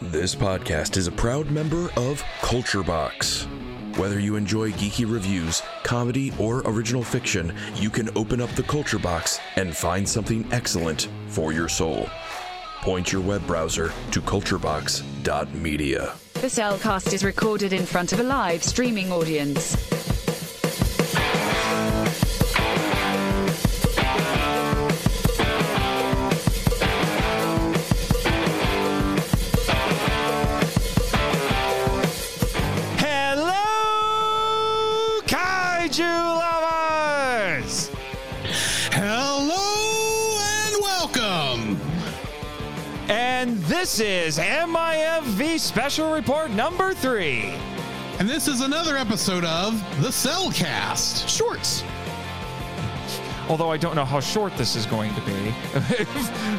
This podcast is a proud member of Culture Box. Whether you enjoy geeky reviews, comedy, or original fiction, you can open up the Culture Box and find something excellent for your soul. Point your web browser to culturebox.media. The Cel Cast is recorded in front of a live streaming audience. This is MIFV Special Report number three. And this is another episode of the Cel Cast Shorts. Although I don't know how short this is going to be.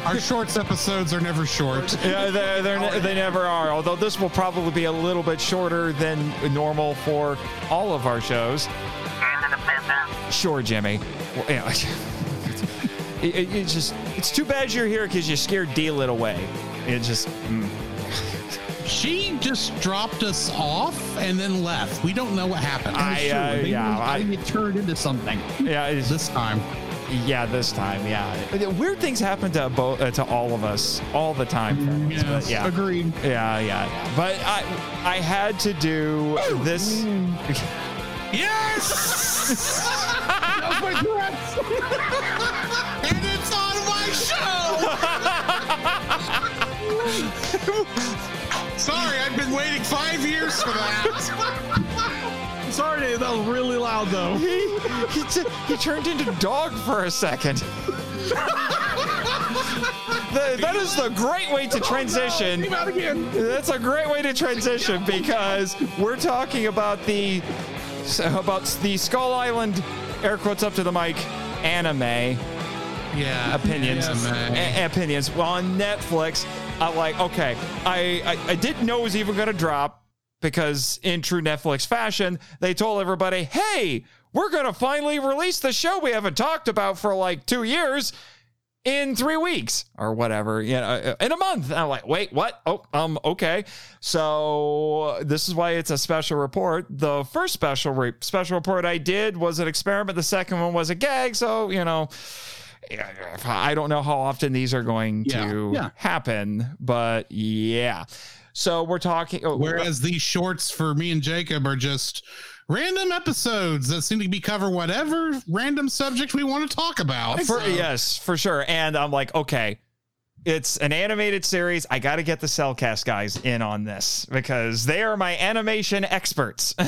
Our shorts episodes are never short. yeah, they're, they're ne- they never are. Although this will probably be a little bit shorter than normal for all of our shows. Sure, Jimmy. Well, yeah. it, it- it's just it's too bad you're here because you scared D-Lit away. It just mm. She just dropped us off and then left. We don't know what happened. I, uh, Maybe yeah, I, I- get turned into something. yeah, this time. yeah, this time, yeah. Weird things happen to both uh, to all of us all the time. friends, but yeah, Agreed. yeah, yeah, yeah. But I I had to do this. Yes! it's on my Sorry, I've been waiting five years for that. Sorry, Dave, that was really loud though. he he, t- he turned into dog for a second. The- that is the great way to oh, transition. Came out again. That's a great way to transition because we're talking about the about the Skull Island air quotes up to the mic anime Yeah. opinions Yes. A- opinions well on Netflix. I'm like, okay, I, I I didn't know it was even gonna drop because in true Netflix fashion, they told everybody, hey, we're gonna finally release the show we haven't talked about for like two years in three weeks or whatever, you know, in a month. And I'm like, wait, what? Oh, um, okay. So this is why it's a special report. The first special re- special report I did was an experiment. The second one was a gag. So you know, I don't know how often these are going Yeah, to yeah. happen, but yeah. So we're talking. oh, Whereas these shorts for me and Jacob are just random episodes that seem to be cover whatever random subject we want to talk about. For, So- yes, for sure. And I'm like, okay, it's an animated series. I got to get the Cel Cast guys in on this because they are my animation experts.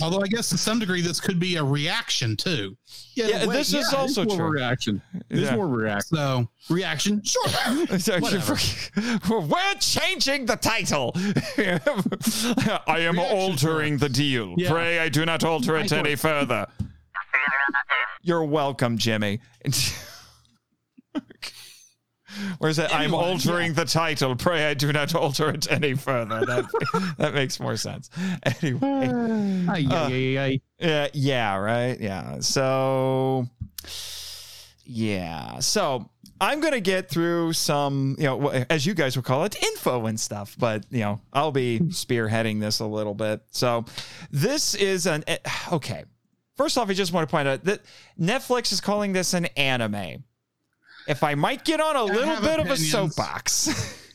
Although I guess to some degree this could be a reaction too. Yeah, this is also more true. reaction. This Yeah. is more reaction. So Reaction. Sure. We're changing the title. I am altering the deal. Yeah. Pray I do not alter it any further. You're welcome, Jimmy. Where's that? I'm altering the title. Pray I do not alter it any further. That that makes more sense. Anyway. Ay, Uh, ay, ay. Yeah, yeah, right. Yeah. So, yeah. So I'm gonna get through some, you know, as you guys would call it, info and stuff. But you know, I'll be spearheading this a little bit. So, this is an eh, okay. First off, I just want to point out that Netflix is calling this an anime. If I might get on a little bit of a soapbox.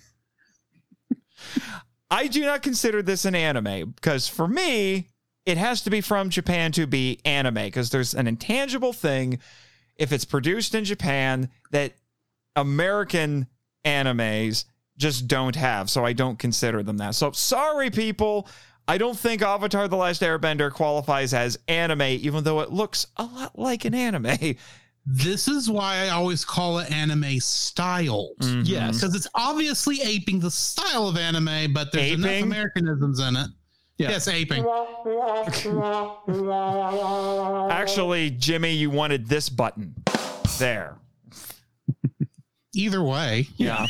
I do not consider this an anime because for me, it has to be from Japan to be anime because there's an intangible thing if it's produced in Japan that American animes just don't have. So I don't consider them that. So sorry, people. I don't think Avatar The Last Airbender qualifies as anime, even though it looks a lot like an anime. This is why I always call it anime styled. Mm-hmm. Yes. Because it's obviously aping the style of anime, but there's enough Americanisms in it. Yeah. Yes, aping. Actually, Jimmy, you wanted this button. There. Either way. Yeah.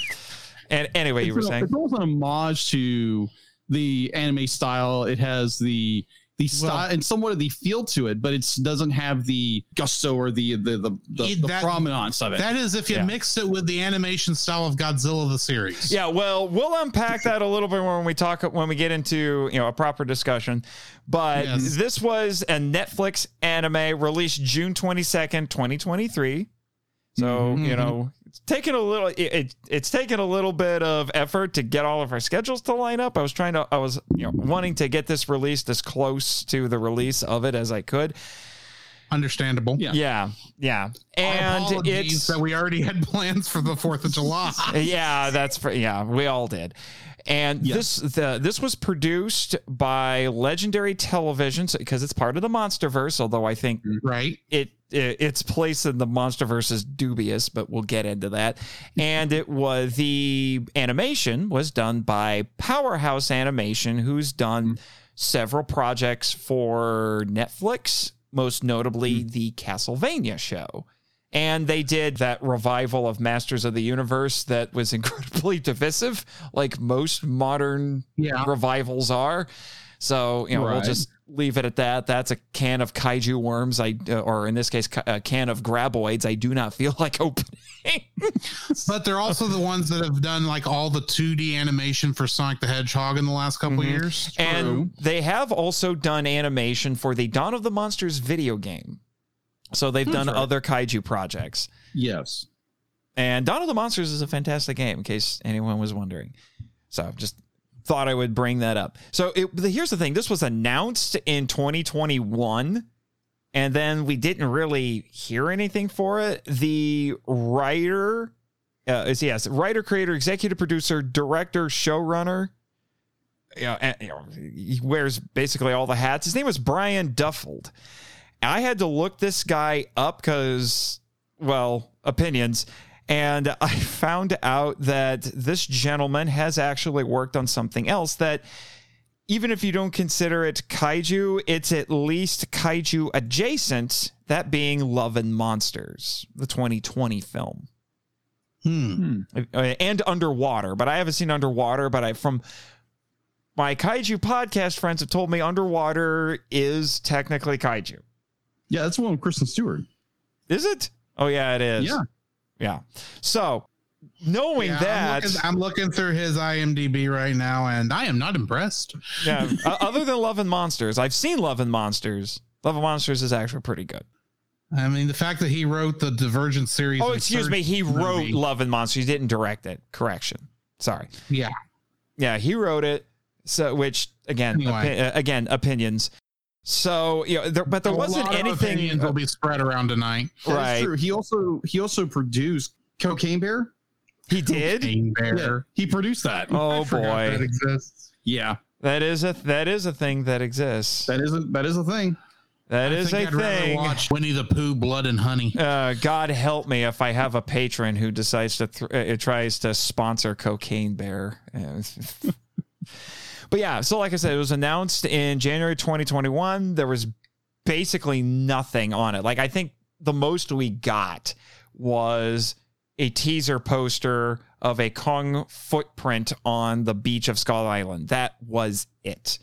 And anyway, you were a- saying? it's also an homage to the anime style. It has the the style and somewhat of the feel to it, but it doesn't have the gusto or the the the, the, It- the that- prominence of it. That is if you Yeah. mixed it with the animation style of Godzilla the series. Yeah, well, we'll unpack that a little bit when we talk when we get into you know a proper discussion. But Yes. this was a Netflix anime released June twenty second, twenty twenty three. So mm-hmm. you know, it's taken a little. It, it it's taken a little bit of effort to get all of our schedules to line up. I was trying to. I was you know wanting to get this released as close to the release of it as I could. Understandable. Yeah. Yeah, yeah, and apologies it's that we already had plans for the Fourth of July. yeah, that's for, yeah, we all did. And this the this was produced by Legendary Television because it's part of the MonsterVerse. Although I think right. it, it its place in the MonsterVerse is dubious, but we'll get into that. And it was the animation was done by Powerhouse Animation, who's done hmm. several projects for Netflix, most notably hmm. the Castlevania show. And they did that revival of Masters of the Universe that was incredibly divisive, like most modern Yeah. revivals are. So, you know, we'll just leave it at that. That's a can of kaiju worms. I, uh, or in this case, ca- a can of graboids. I do not feel like opening. But they're also the ones that have done like all the 2D animation for Sonic the Hedgehog in the last couple Mm-hmm. years. and they have also done animation for the Dawn of the Monsters video game. So they've done right. other kaiju projects. yes. And Dawn of the Monsters is a fantastic game, in case anyone was wondering. So just thought I would bring that up. So it, here's the thing: this was announced in 2021, and then we didn't really hear anything for it. The writer uh, is yes, writer, creator, executive producer, director, showrunner. You know, and, you know, he wears basically all the hats. His name was Brian Duffield. I had to look this guy up because, well, opinions. And I found out that this gentleman has actually worked on something else that, even if you don't consider it kaiju, it's at least kaiju adjacent, that being Love and Monsters, the 2020 film. Hmm. Uh, and underwater, but I haven't seen underwater. But I from my kaiju podcast friends have told me underwater is technically kaiju. Yeah, that's one with Kristen Stewart. Is it? Oh yeah, it is. Yeah. Yeah. So knowing Yeah, that, I'm looking, I'm looking through his IMDb right now, and I am not impressed. yeah. uh, other than Love and Monsters, I've seen Love and Monsters. Love and Monsters is actually pretty good. I mean, the fact that he wrote the Divergent series. Oh, excuse me. He wrote movie- Love and Monsters. He didn't direct it. Correction. Sorry. Yeah. Yeah, he wrote it. So, which again, Anyway. opi- uh, again, opinions. So, you know, there, but there A wasn't lot of anything. opinions will be spread around tonight. That is Right. true. He also he also produced Cocaine Bear. He did. King Yeah, he produced that. Oh I forgot that exists. Yeah, that is a that is a thing that exists. that is a that is a thing. That I is think a I'd thing. Watch Winnie the Pooh, Blood and Honey. Uh, God help me if I have a patron who decides to th- uh, tries to sponsor Cocaine Bear. Uh, but yeah, so like I said, it was announced in January 2021. There was basically nothing on it. Like I think the most we got was a teaser poster of a Kong footprint on the beach of Skull Island. That was it.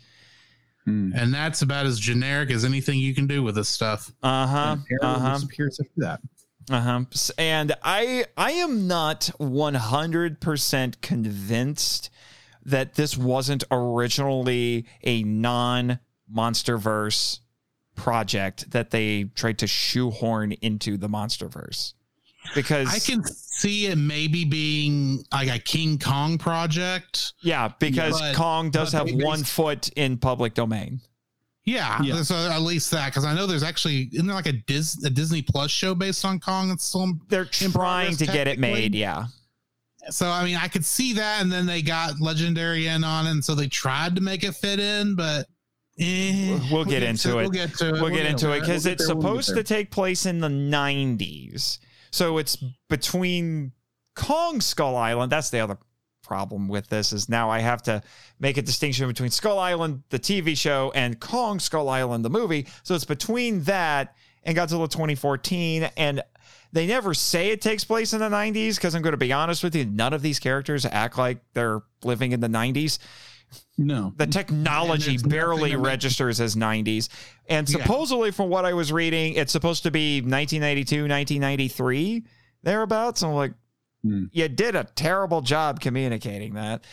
And that's about as generic as anything you can do with this stuff. Uh huh. Uh huh. Disappears after that. Uh-huh. And I I am not 100% convinced that this wasn't originally a non-monsterverse project that they tried to shoehorn into the monsterverse. Because I can see it maybe being like a King Kong project. yeah, because but- Kong does have they one foot in public domain. Yeah, Yeah. so at least that because I know there's actually isn't there like a, Dis, a Disney Plus show based on Kong that's still They're trying progress, to get it made, yeah. So I mean I could see that and then they got Legendary in on it and so they tried to make it fit in but eh, We'll get into to it. We'll get to it. we'll get get into it because We'll it's there get supposed to take place in the 90s. So it's between Kong Skull Island. That's the other problem with this is now I have to make a distinction between Skull Island, the TV show, and Kong Skull Island, the movie. So it's between that and Godzilla 2014. And they never say it takes place in the 90s because I'm going to be honest with you, none of these characters act like they're living in the 90s. No. The technology barely registers as 90s. And Yeah. supposedly, from what I was reading, it's supposed to be 1992, 1993, thereabouts. I'm like, Hmm. you did a terrible job communicating that.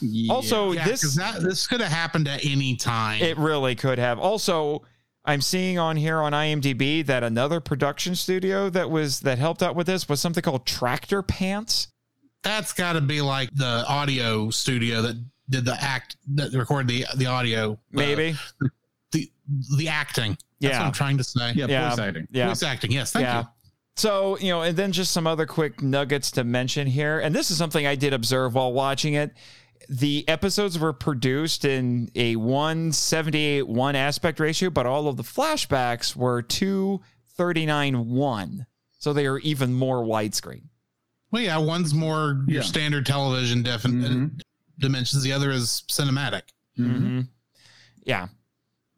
Yeah. Also, Yeah, this that, this could have happened at any time. It really could have. Also, I'm seeing on here on IMDb that another production studio that was that helped out with this was something called Tractor Pants. That's got to be like the audio studio that did the act that recorded the the audio. uh, Maybe. the the acting. That's Yeah. what I'm trying to say. yeah, yeah. voice acting. yeah. Voice acting. Yes. Thank yeah. you. So, you know, and then just some other quick nuggets to mention here. And this is something I did observe while watching it. The episodes were produced in a 178 1 aspect ratio, but all of the flashbacks were 239 1. So they are even more widescreen. Well, yeah. One's more your Yeah. standard television defin- Mhm. dimensions. The other is cinematic. Mm-hmm. Yeah.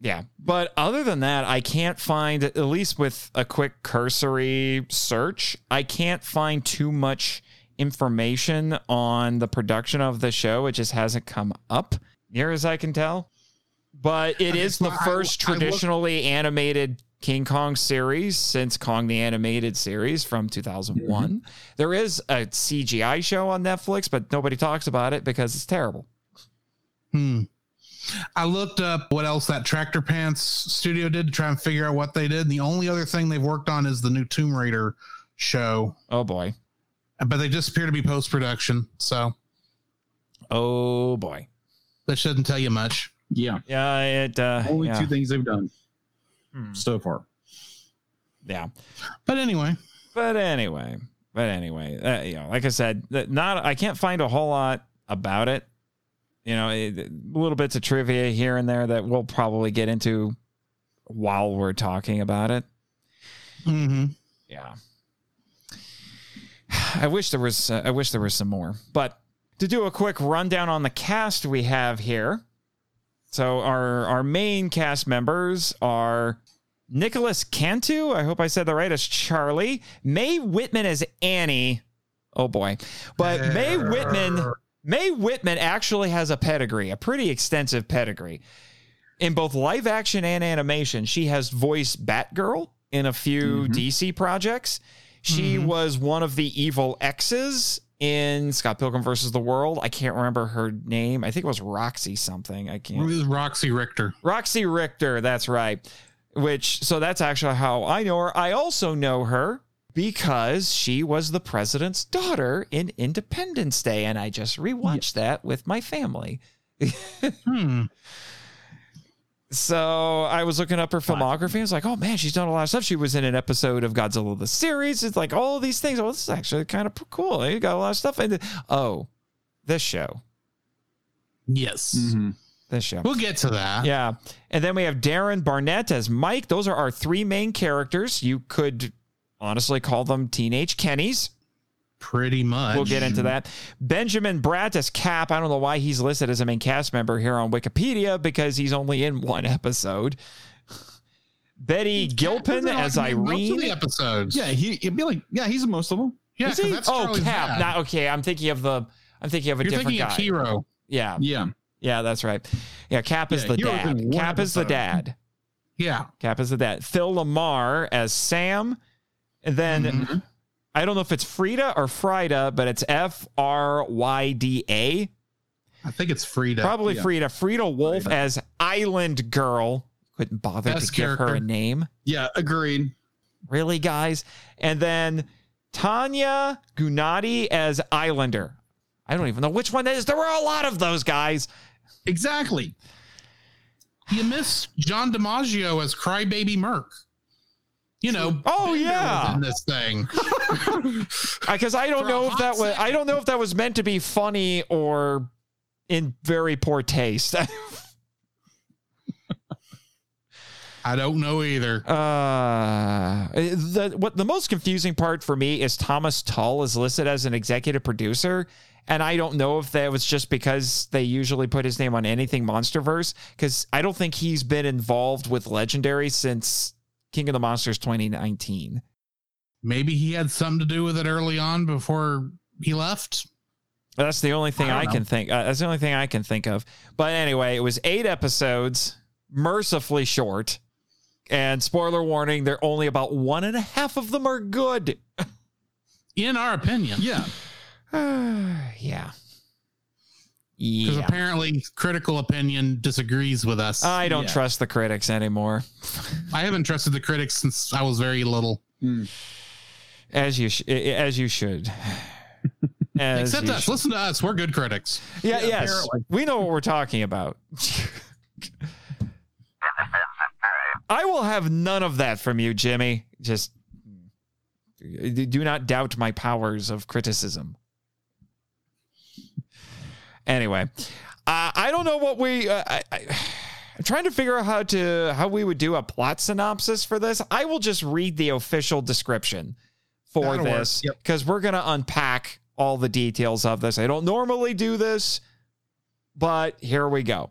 Yeah. But other than that, I can't find, at least with a quick cursory search, I can't find too much information on the production of the show. It just hasn't come up near as I can tell. But it is the first traditionally animated King Kong series since Kong the Animated series from 2001. There is a CGI show on Netflix, but nobody talks about it because it's terrible. Hmm. I looked up what else that Tractor Pants studio did to try and figure out what they did. And the only other thing they've worked on is the new Tomb Raider show, Oh boy. But they just appear to be post production. So Oh boy. that shouldn't tell you much. Yeah. Yeah, it. Uh, Only yeah. two things they've done Hmm. so far. Yeah, But anyway, but anyway, but anyway, uh, you know, like I said, that not I can't find a whole lot about it. You know, it, little bits of trivia here and there that we'll probably get into while we're talking about it. hmm Yeah, I wish there was. Uh, I wish there was some more, but to do a quick rundown on the cast we have here. So our our main cast members are Nicholas Cantu. I hope I said that right as Charlie. Mae Whitman as Annie. Oh boy, but Mae Whitman. Mae Whitman actually has a pedigree, a pretty extensive pedigree. In both live action and animation, she has voiced Batgirl in a few DC projects. She was one of the evil X's in Scott Pilgrim versus the World. I can't remember her name. I think it was Roxy something. I can't. It was Roxy Richter. Roxy Richter, that's right. Which, so that's actually how I know her. I also know her because she was the president's daughter in Independence Day, and I just rewatched that with my family. Hmm. So I was looking up her filmography. I was like, oh man, she's done a lot of stuff. She was in an episode of Godzilla the series. It's like all these things. Oh, this is actually kind of cool. You got a lot of stuff. And oh, this show, Yes. Mm-hmm. this show. We'll get to that. Yeah. And then we have Darren Barnett as Mike. Those are our three main characters. You could honestly call them teenage Kennys. Pretty much. We'll get into that. Benjamin Bratt as Cap. I don't know why he's listed as a main cast member here on Wikipedia because he's only in one episode. Betty Gilpin Wasn't as on most of Irene. the episodes. Yeah, he it'd be like yeah, he's in most of them. yeah. Is 'cause he? that's Oh, Charlie's Cap. dad. Not okay. I'm thinking of the. I'm thinking of a You're different thinking guy. of Hero. Yeah, Yeah. yeah, that's right. Yeah, Cap is Yeah, the dad. in one Cap is the dad. Yeah. Cap is the dad. Phil LaMarr as Sam. And then Mhm. I don't know if it's Frida or Frida, but it's F R Y D A. I think it's Frida. Probably yeah. Frida. Fryda Wolff Frida. as Island Girl. Couldn't bother Best to give her a name. Yeah, agreed. Really, guys? And then Tanya Gunati as Islander. I don't even know which one that is. There were a lot of those guys. Exactly. You miss John DiMaggio as Crybaby Merc. You know. Oh, yeah. in this thing. because I don't For know if that was I don't know if that was meant to be funny or in very poor taste. I don't know either. uh, the what the most confusing part for me is Thomas Tull is listed as an executive producer. And I don't know if that was just because they usually put his name on anything Monsterverse, because I don't think he's been involved with Legendary since King of the Monsters 2019. Maybe he had something to do with it early on before he left. That's the only thing I I, can think. Uh, that's the only thing I can think of. But anyway, it was eight episodes, mercifully short. And spoiler warning: they're only about one and a half of them are good. In our opinion. Yeah. yeah. Because Yeah. apparently critical opinion disagrees with us. I don't Yeah. trust the critics anymore. I haven't trusted the critics since I was very little. Hmm. As you sh- as you should. As Except you us. should. Listen to us. We're good critics. Yeah, yes. apparently. We know what we're talking about. I will have none of that from you, Jimmy. Just do not doubt my powers of criticism. Anyway, uh, I don't know what we. Uh, I, I, I'm trying to figure out how to how we would do a plot synopsis for this. I will just read the official description for That'll this Yep. because we're gonna unpack all the details of this. I don't normally do this, but here we go.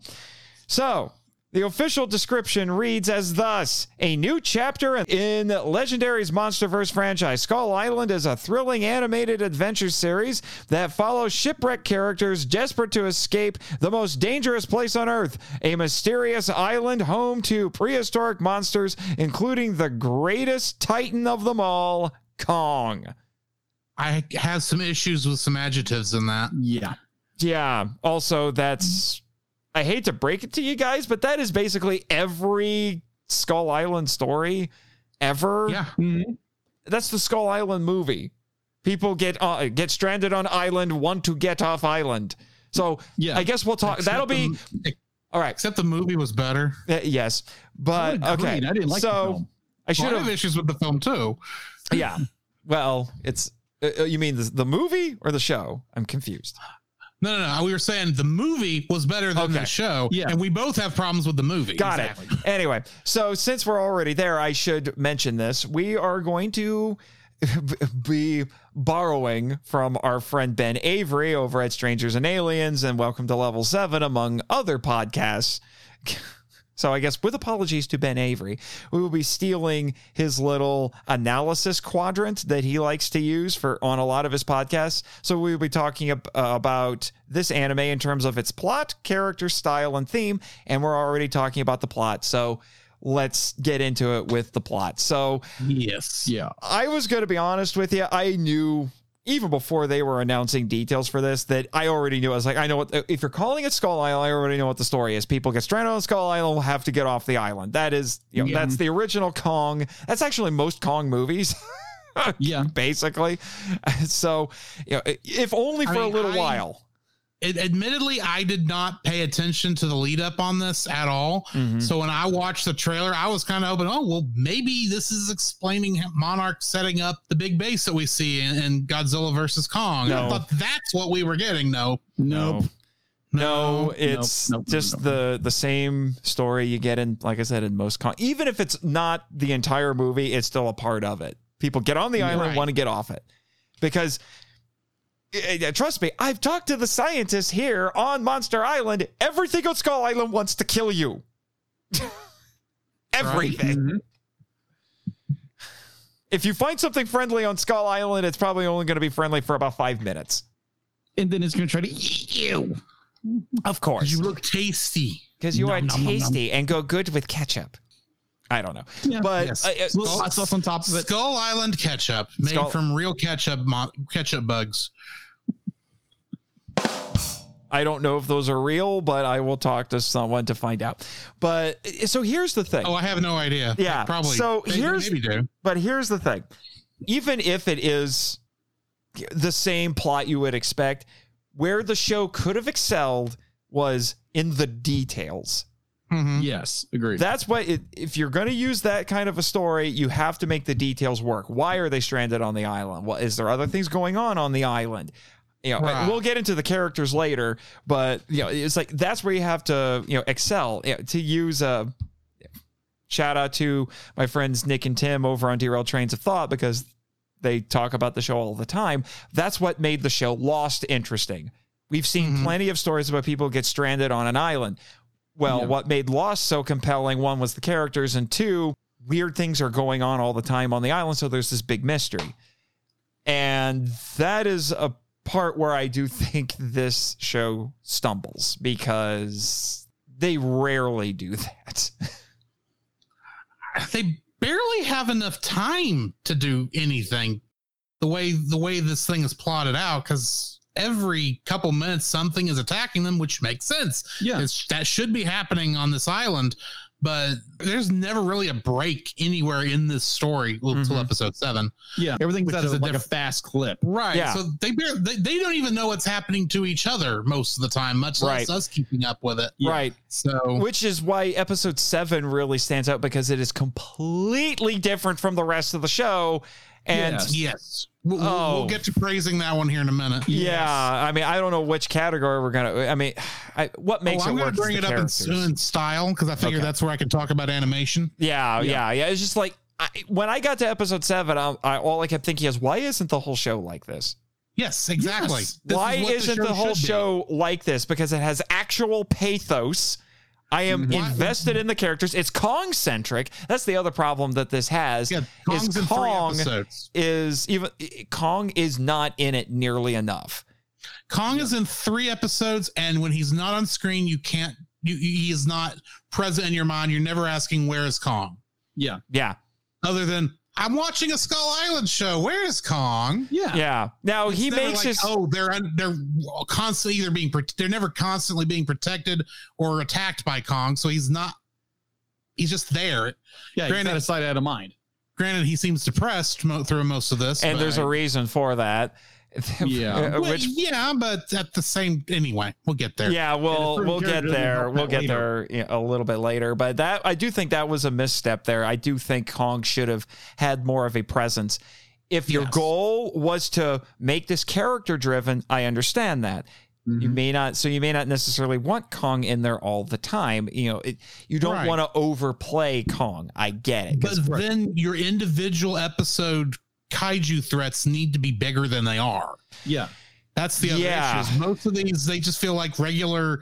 So, the official description reads as thus A new chapter in Legendary's Monsterverse franchise. Skull Island is a thrilling animated adventure series that follows shipwrecked characters desperate to escape the most dangerous place on Earth, a mysterious island home to prehistoric monsters, including the greatest titan of them all, Kong. I have some issues with some adjectives in that. Yeah. Yeah. Also, that's I hate to break it to you guys, but that is basically every Skull Island story ever. Yeah. That's the Skull Island movie. People get uh, get stranded on island, want to get off island. So Yeah. I guess we'll talk. Except That'll be the- all right. Except the movie was better. Uh, yes, but I okay. I didn't like the so film. I should Well, have. have issues with the film too. yeah. Well, it's. Uh, uh, you mean the, the movie or the show? I'm confused. No, no, no. We were saying the movie was better than Okay. the show. Yeah. And we both have problems with the movie. Got it. Anyway, so since we're already there, I should mention this. We are going to be borrowing from our friend Ben Avery over at Strangers and Aliens and Welcome to Level 7, among other podcasts. So I guess with apologies to Ben Avery, we will be stealing his little analysis quadrant that he likes to use for on a lot of his podcasts. So we will be talking ab- uh, about this anime in terms of its plot, character, style, and theme, and we're already talking about the plot. So let's get into it with the plot. So Yes. Yeah. I was going to be honest with you. I knew even before they were announcing details for this that I already knew. I was like, I know what, if you're calling it Skull Island, I already know what the story is. People get stranded on Skull Island, will have to get off the island. That is, you know, Yeah. that's the original Kong. That's actually most Kong movies. Yeah. Basically, so you know, if only I for a little I- while. It, admittedly, I did not pay attention to the lead up on this at all. Mhm. So when I watched the trailer, I was kind of hoping, oh, well, maybe this is explaining Monarch setting up the big base that we see in, in Godzilla versus Kong. No. I thought that's what we were getting. No, Nope. No, it's nope, just nope. the the same story you get in, like I said, in most Kong. Even if it's not the entire movie, it's still a part of it. People get on the island, Right. want to get off it, because trust me, I've talked to the scientists here on Monster Island. Everything on Skull Island wants to kill you. Everything. Mhm. If you find something friendly on Skull Island, it's probably only going to be friendly for about five minutes. And then it's going to try to eat you. Of course. you look tasty. because you Nom, are nom, nom, nom. tasty and go good with ketchup. I don't know, Yeah. but Yes. uh, uh, Little hot sauce on top of it. Skull Island ketchup made Skull- from real ketchup mo- ketchup bugs. I don't know if those are real, but I will talk to someone to find out. But so here's the thing. Oh, I have no idea. Yeah, probably. so maybe, here's- maybe do. But here's the thing. Even if it is the same plot you would expect, where the show could have excelled was in the details. Mhm. Yes. Agreed. That's what it, if you're going to use that kind of a story, you have to make the details work. Why are they stranded on the island? Well, is there other things going on on the island? You know, Right. we'll get into the characters later, but you know, it's like that's where you have to you know excel You know, to use a. Shout out to my friends Nick and Tim over on Derailed Trains of Thought because they talk about the show all the time. That's what made the show Lost interesting. We've seen Mhm. plenty of stories about people get stranded on an island. Well, Yeah. what made Lost so compelling, one was the characters, and two, weird things are going on all the time on the island. So there's this big mystery. And that is a part where I do think this show stumbles because they rarely do that. they barely have enough time to do anything the way the way this thing is plotted out because every couple minutes something is attacking them which makes sense Yeah. it's, that should be happening on this island but there's never really a break anywhere in this story until till Mhm. episode seven Yeah. Everything's Which at a, a like a fast clip. right Yeah. so they, bar- they they don't even know what's happening to each other most of the time much less us keeping up with it Yeah. Right. so Which is why episode seven really stands out because it is completely different from the rest of the show. And Yes. yes we'll, we'll- Oh. we'll get to praising that one here in a minute yeah, I mean, I don't know which category we're gonna. I mean, I, what makes oh, I'm it gonna bring the it up in, in style because I figure Okay. that's where I can talk about animation. Yeah, Yeah. yeah, yeah. It's just like I, when I got to episode seven, I, I, all I kept thinking is, why isn't the whole show like this? Yes, exactly. Yes. Why is what isn't the, whole should be. show like this? Because it has actual pathos. I am Mhm. invested in the characters. It's Kong centric. That's the other problem that this has. Yeah, is Kong's in Kong three is even Kong is not in it nearly enough. Kong is in three episodes, and when he's not on screen, you can't. You, he is not present in your mind. You're never asking where is Kong, Yeah. Yeah, other than I'm watching a Skull Island show. Where is Kong? Yeah. yeah. Now It's he never makes like, his oh they're they're constantly either being they're never constantly being protected or attacked by Kong, so he's not. He's just there. Yeah. He's Granted- out of sight, out of mind. Granted, he seems depressed mo- through most of this, and but- there's a reason for that. Yeah. Well, which yeah, but at the same anyway, we'll get there. Yeah, we'll certain we'll get there. We'll get later. there you know, a little bit later. But that I do think that was a misstep there. I do think Kong should have had more of a presence. If your Yes. goal was to make this character driven, I understand that. Mm-hmm. You may not, so you may not necessarily want Kong in there all the time. You know, it, you don't Right. want to overplay Kong. I get it. But 'cause- then your individual episode kaiju threats need to be bigger than they are. Yeah. That's the other Yeah. issue. is Most of these they just feel like regular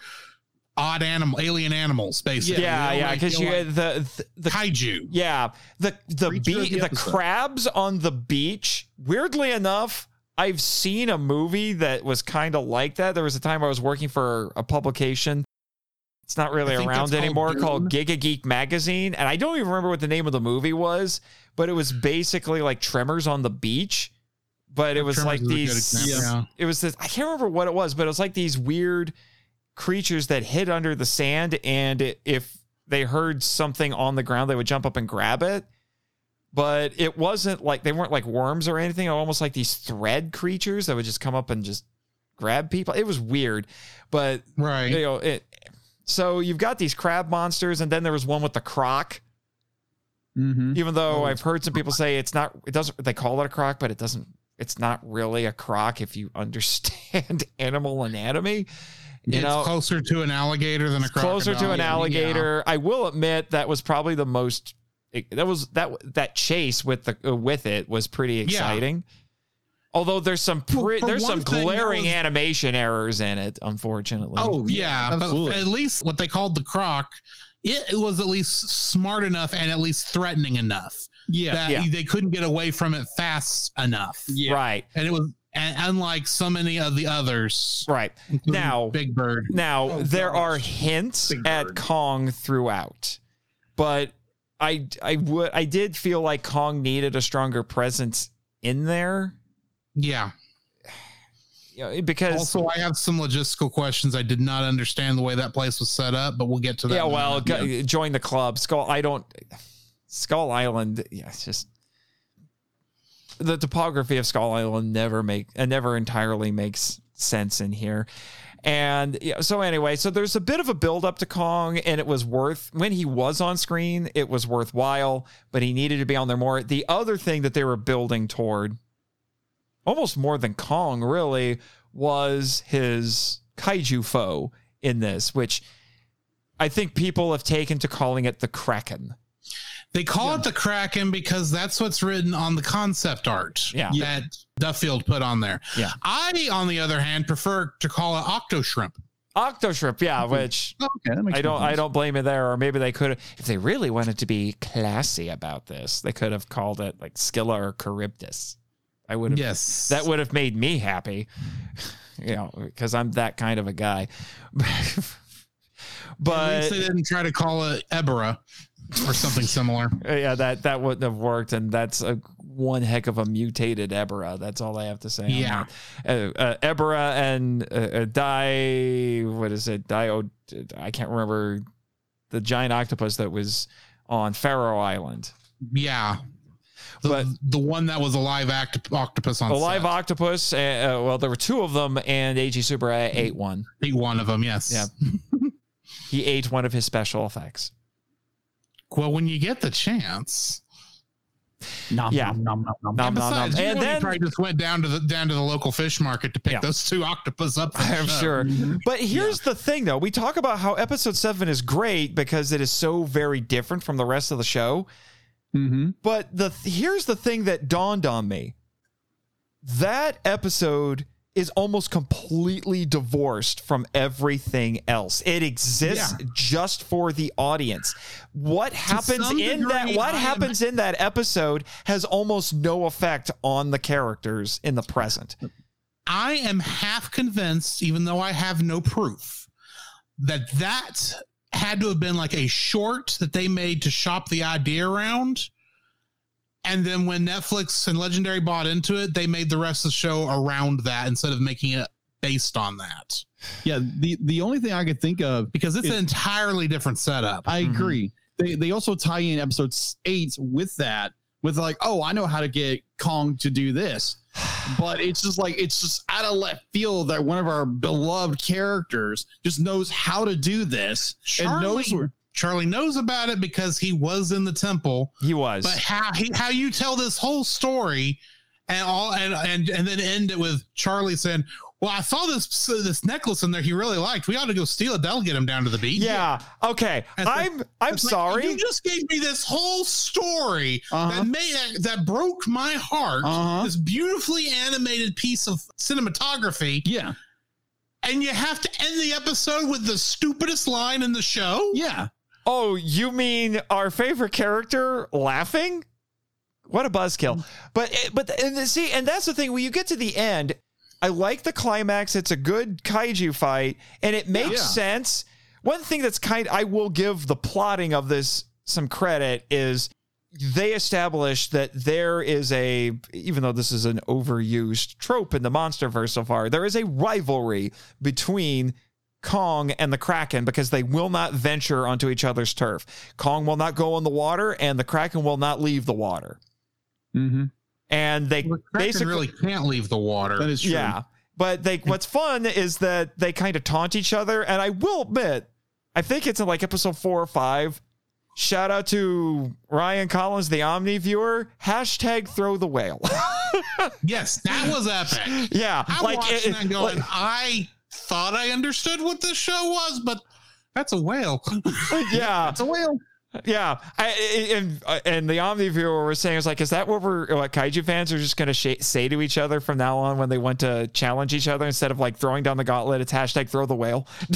odd animal alien animals, basically. yeah, They yeah, don't like- because you like the, the the kaiju. Yeah, the the be- the the, crabs on the beach. Weirdly enough, I've seen a movie that was kind of like that. There was a time I was working for a publication. It's not really around that's called anymore. Called Giga Geek Magazine, and I don't even remember what the name of the movie was, but it was basically like Tremors on the beach. But it was Tremors like is a good these. yeah. It was this. I can't remember what it was, but it was like these weird creatures that hid under the sand, and it, if they heard something on the ground, they would jump up and grab it. But it wasn't like they weren't like worms or anything. Almost like these thread creatures that would just come up and just grab people. It was weird, but Right. you know it. So you've got these crab monsters, and then there was one with the croc. Mm-hmm. Even though Oh, I've heard some people say it's not, it doesn't. They call it a croc, but it doesn't. It's not really a croc if you understand animal anatomy. You it's know, closer to an alligator than a it's closer to crocodile. an Yeah. alligator. I will admit that was probably the most. that was that that chase with the with it was pretty exciting. Although there's some Well, pre- for there's some thing, there animation was- animation errors in it, unfortunately. Oh, Yeah, absolutely. but at least what they called the croc, it was at least smart enough and at least threatening enough yeah. that Yeah. they couldn't get away from it fast enough. Yeah. right, And it was and unlike so many of the others. right. Now- Big Bird. Now Oh, there gosh. are hints at. Kong throughout, but I I would I did feel like Kong needed a stronger presence in there Yeah. you know, because Also, I have some logistical questions. I did not understand the way that place was set up, but we'll get to that. yeah, well, go, join the club. Skull. I don't. Skull Island. Yeah, it's just the topography of Skull Island never make uh, never entirely makes sense in here. And yeah, so anyway, so there's a bit of a build up to Kong, and it was worth when he was on screen, it was worthwhile, but he needed to be on there more. The other thing that they were building toward, almost more than Kong, really, was his kaiju foe in this, which I think people have taken to calling it the Kraken. They call it the Kraken because that's what's written on the concept art Yeah. that Duffield put on there. Yeah. I, on the other hand, prefer to call it Octo Shrimp. Octoshrimp, yeah, which Okay. I don't more I don't blame it there, or maybe they could have if they really wanted to be classy about this, they could have called it like Scylla or Charybdis. I would have Yes. that would have made me happy. You know, because I'm that kind of a guy. but At least they didn't try to call it Ebirah or something similar. yeah, that that wouldn't have worked, and that's a one heck of a mutated Ebirah. That's all I have to say. Yeah. uh, uh, Ebirah and uh, uh, Di, what is it? Dio, I can't remember the giant octopus that was on Farou Island. Yeah. The, But- the one that was a live act- octopus on A live octopus. Uh, uh, well, there were two of them, and Eiji Tsuburaya ate one. Ate one of them, yes. Yeah. He ate one of his special effects. Well, when you get the chance. Nom, Yeah. nom, nom, nom, nom. Nom, And nom, nom. besides, you And know, he then probably just went down to the down to the local fish market to pick Yeah. those two octopus up. I'm show. sure. But here's the thing, though. We talk about how episode seven is great because it is so very different from the rest of the show. Mm-hmm. But the here's the thing that dawned on me. That episode is almost completely divorced from everything else. It exists just for the audience. What happens some in that what I am- happens in that episode has almost no effect on the characters in the present. I am half convinced, even though I have no proof, that that had to have been like a short that they made to shop the idea around. And then when Netflix and Legendary bought into it, they made the rest of the show around that instead of making it based on that. Yeah. The the only thing I could think of, Because it's It- an entirely different setup. I Mhm. agree. They they also tie in episode eight with that, with like, oh, I know how to get Kong to do this. But it's just like it's just out of left field that one of our beloved characters just knows how to do this and knows Charlie, where Charlie knows about it because he was in the temple. He was. But how he, how you tell this whole story and all and and and then end it with Charlie saying, "Well, I saw this this necklace in there he really liked. We ought to go steal it. That'll get him down to the beach." yeah. Okay. It's I'm I'm It's like, sorry. you just gave me this whole story Uh-huh. that made that, that broke my heart. Uh-huh. This beautifully animated piece of cinematography, Yeah. and you have to end the episode with the stupidest line in the show. Yeah. Oh, you mean our favorite character laughing? What a buzzkill! But eh, but and the- see, and that's the thing. When you get to the end, I like the climax. It's a good kaiju fight, and it makes Yeah. sense. One thing that's kind, I will give the plotting of this some credit is they established that there is a, even though this is an overused trope in the MonsterVerse so far, there is a rivalry between Kong and the Kraken because they will not venture onto each other's turf. Kong will not go in the water, and the Kraken will not leave the water. Mm-hmm. And they The basically, really can't leave the water. That is true. yeah. But they, what's fun is that they kind of taunt each other, and I will admit, I think it's in like episode four or five. Shout out to Ryan Collins, the Omni viewer. Hashtag throw the whale. yes, that was epic. yeah, I'm like watching it- that going, like- I thought I understood what this show was, but that's a whale. yeah, It's a whale. Yeah, I, and uh, and the Omni viewer was saying, "It's like, is that what we're what kaiju fans are just going to sh- say to each other from now on when they want to challenge each other instead of like throwing down the gauntlet? It's hashtag throw the whale."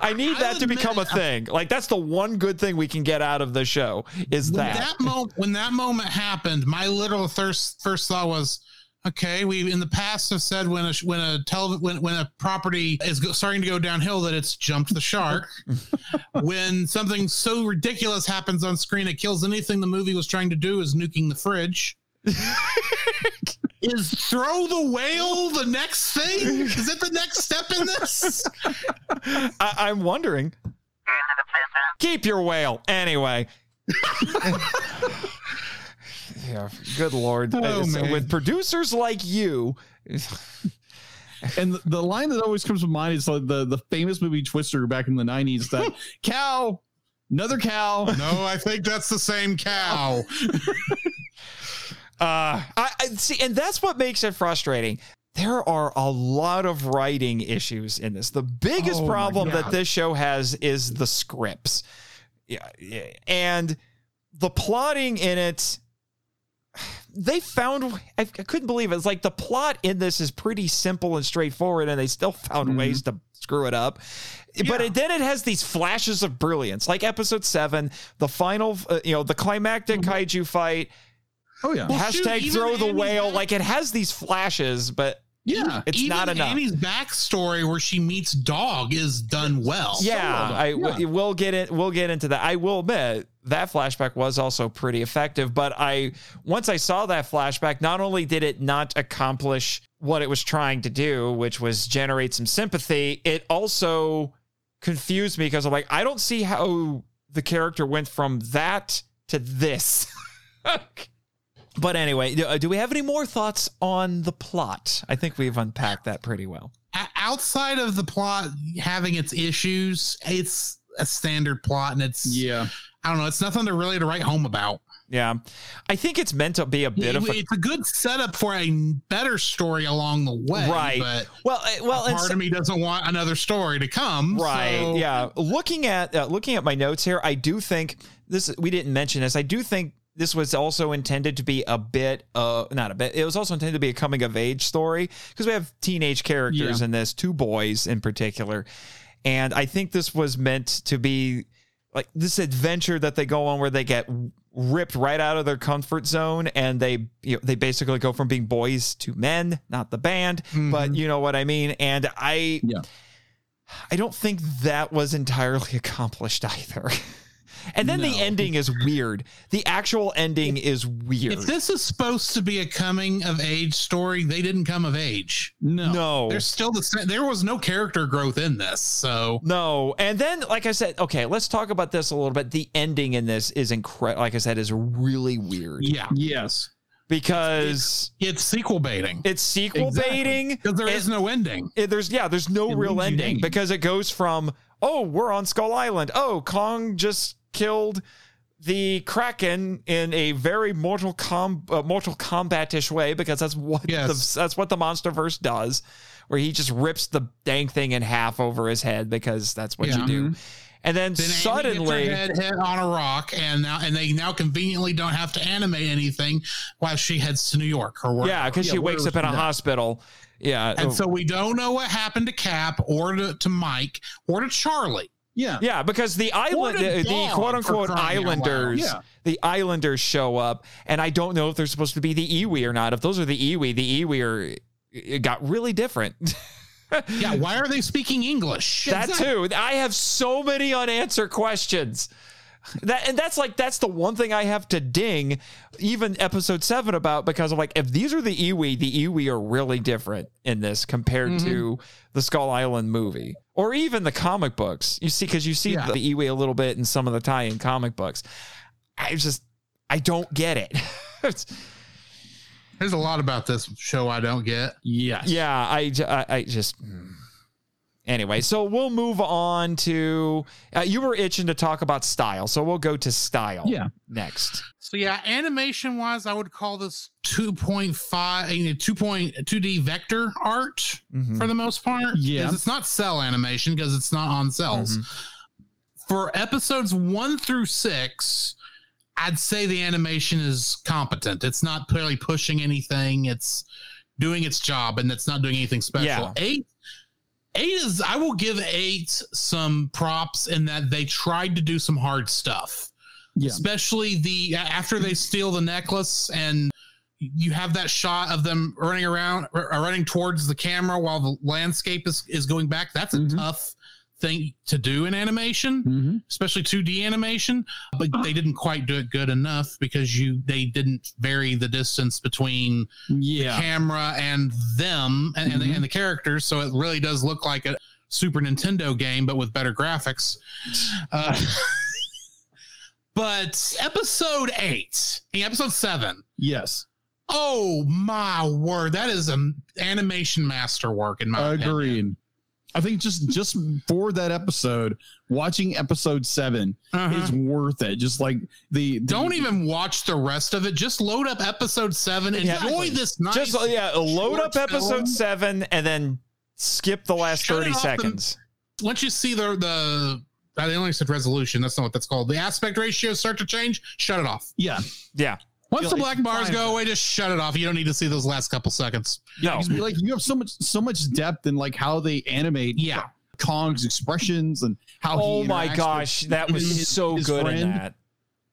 I need I that to would become a admit- thing. Like that's the one good thing we can get out of the show is when that. that moment when that moment happened, my literal first first thought was, okay, we in the past have said when a when a tele when when a property is go, starting to go downhill that it's jumped the shark. when something so ridiculous happens on screen, it kills anything the movie was trying to do is nuking the fridge. is throw the whale the next thing? Is it the next step in this? I, I'm wondering. Keep your whale anyway. yeah, good lord. Oh, man. with producers like you, And the, the line that always comes to mind is like the, the famous movie Twister back in the 90s that cow, another cow. No, I think that's the same cow. Uh, I, I see, and that's what makes it frustrating. There are a lot of writing issues in this. The biggest Oh problem that this show has is the scripts, yeah, yeah, and the plotting in it. They found I, I couldn't believe it. It's like the plot in this is pretty simple and straightforward, and they still found Mhm. ways to screw it up. But it, then it has these flashes of brilliance, like episode seven, the final, uh, you know, the climactic kaiju fight Oh yeah. Well, Hashtag even throw the whale. back- Like it has these flashes, but Yeah. it's Even not enough. Annie's backstory where she meets Dog is done well. yeah, well I done. w- we'll get it. We'll get into that. I will admit that flashback was also pretty effective. But I once I saw that flashback, not only did it not accomplish what it was trying to do, which was generate some sympathy, it also confused me because I'm like, I don't see how the character went from that to this. but anyway, do, uh, we have any more thoughts on the plot? I think we've unpacked that pretty well. Outside of the plot having its issues, it's a standard plot, and it's Yeah. I don't know, it's nothing to really to write home about. Yeah, I think it's meant to be a bit It- of a it's a good setup for a better story along the way, Right. But well, uh, well, and part so- of me doesn't want another story to come. right, so- yeah. Looking at uh, looking at my notes here, I do think this. We didn't mention this. I do think this was also intended to be a bit, uh, not a bit. It was also intended to be a coming of age story because we have teenage characters Yeah. in this, two boys in particular, and I think this was meant to be like this adventure that they go on where they get ripped right out of their comfort zone and they you know, they basically go from being boys to men not the band but you know what i mean and i Yeah. i don't think that was entirely accomplished either and then the ending is weird the actual ending is weird If this is supposed to be a coming of age story, they didn't come of age. No. no There's still the same. There was no character growth in this, so No, and then like I said, okay, let's talk about this a little bit. The ending in this is incredible. Like I said, is really weird yeah, Yes. because it's sequel baiting it's sequel Exactly. baiting. because there and- is no ending. it- there's yeah, there's no It real ending because it goes from oh we're on Skull Island. Oh Kong just killed the Kraken in a very Mortal Com uh, Mortal Kombat-ish way because that's what Yes. the, that's what the MonsterVerse does, where he just rips the dang thing in half over his head because that's what you do. And then, Then Amy suddenly, gets her head hit on a rock, and now and they now conveniently don't have to animate anything while she heads to New York or wherever. yeah, because Yeah, she wakes up in a was she at? hospital. Yeah, And so we don't know what happened to Cap or to, to Mike or to Charlie. Yeah. Yeah, because the island, the, quote unquote for crying out loud. Islanders, Yeah. the Islanders show up, and I don't know if they're supposed to be the Iwi or not. If those are the Iwi, the Iwi are it got really different. Yeah, why are they speaking English? that too. I have so many unanswered questions. That and that's like that's the one thing I have to ding even episode seven about because I'm like if these are the Iwi, the Iwi are really different in this compared to the Skull Island movie or even the comic books. You see, because you see Yeah. the Iwi a little bit in some of the tie-in comic books. I just I don't get it. There's a lot about this show I don't get. Yes. yeah, I, I, I just. mm. Anyway, so we'll move on to. Uh, you were itching to talk about style, so we'll go to style. Yeah. Next. So yeah, animation wise, I would call this 2.5, you know, 2.2D vector art Mhm. for the most part. Yeah. 'Cause it's not cel animation because it's not on cels. For episodes one through six, I'd say the animation is competent. It's not really pushing anything. It's doing its job and it's not doing anything special. Yeah. Eight eight is I will give eight some props in that they tried to do some hard stuff Yeah. especially the after they steal the necklace and you have that shot of them running around running towards the camera while the landscape is, is going back that's a Mhm. tough thing to do in animation hmm especially 2d animation but they didn't quite do it good enough because you they didn't vary the distance between Yeah. camera and them and, and, the, Mhm. and the characters so it really does look like a super nintendo game but with better graphics uh, but episode eight episode seven Yes. oh my word that is an animation masterwork in my opinion. Agreed. I think just just for that episode, watching episode 7 Uh-huh. is worth it. Just like the, the don't even watch the rest of it just load up episode seven enjoy this nice Just uh, yeah, load up episode film. seven and then skip the last Shut thirty off the- seconds. once you see the the I only said resolution. That's not what that's called. The aspect ratios start to change. Shut it off. yeah. Yeah. Once the Feel- black bars go away, just shut it off. You don't need to see those last couple seconds. No. Because, like you have so much so much depth in like how they animate Yeah. Kong's expressions and how Oh he my interacts gosh, with that was his- so his good in friend. that.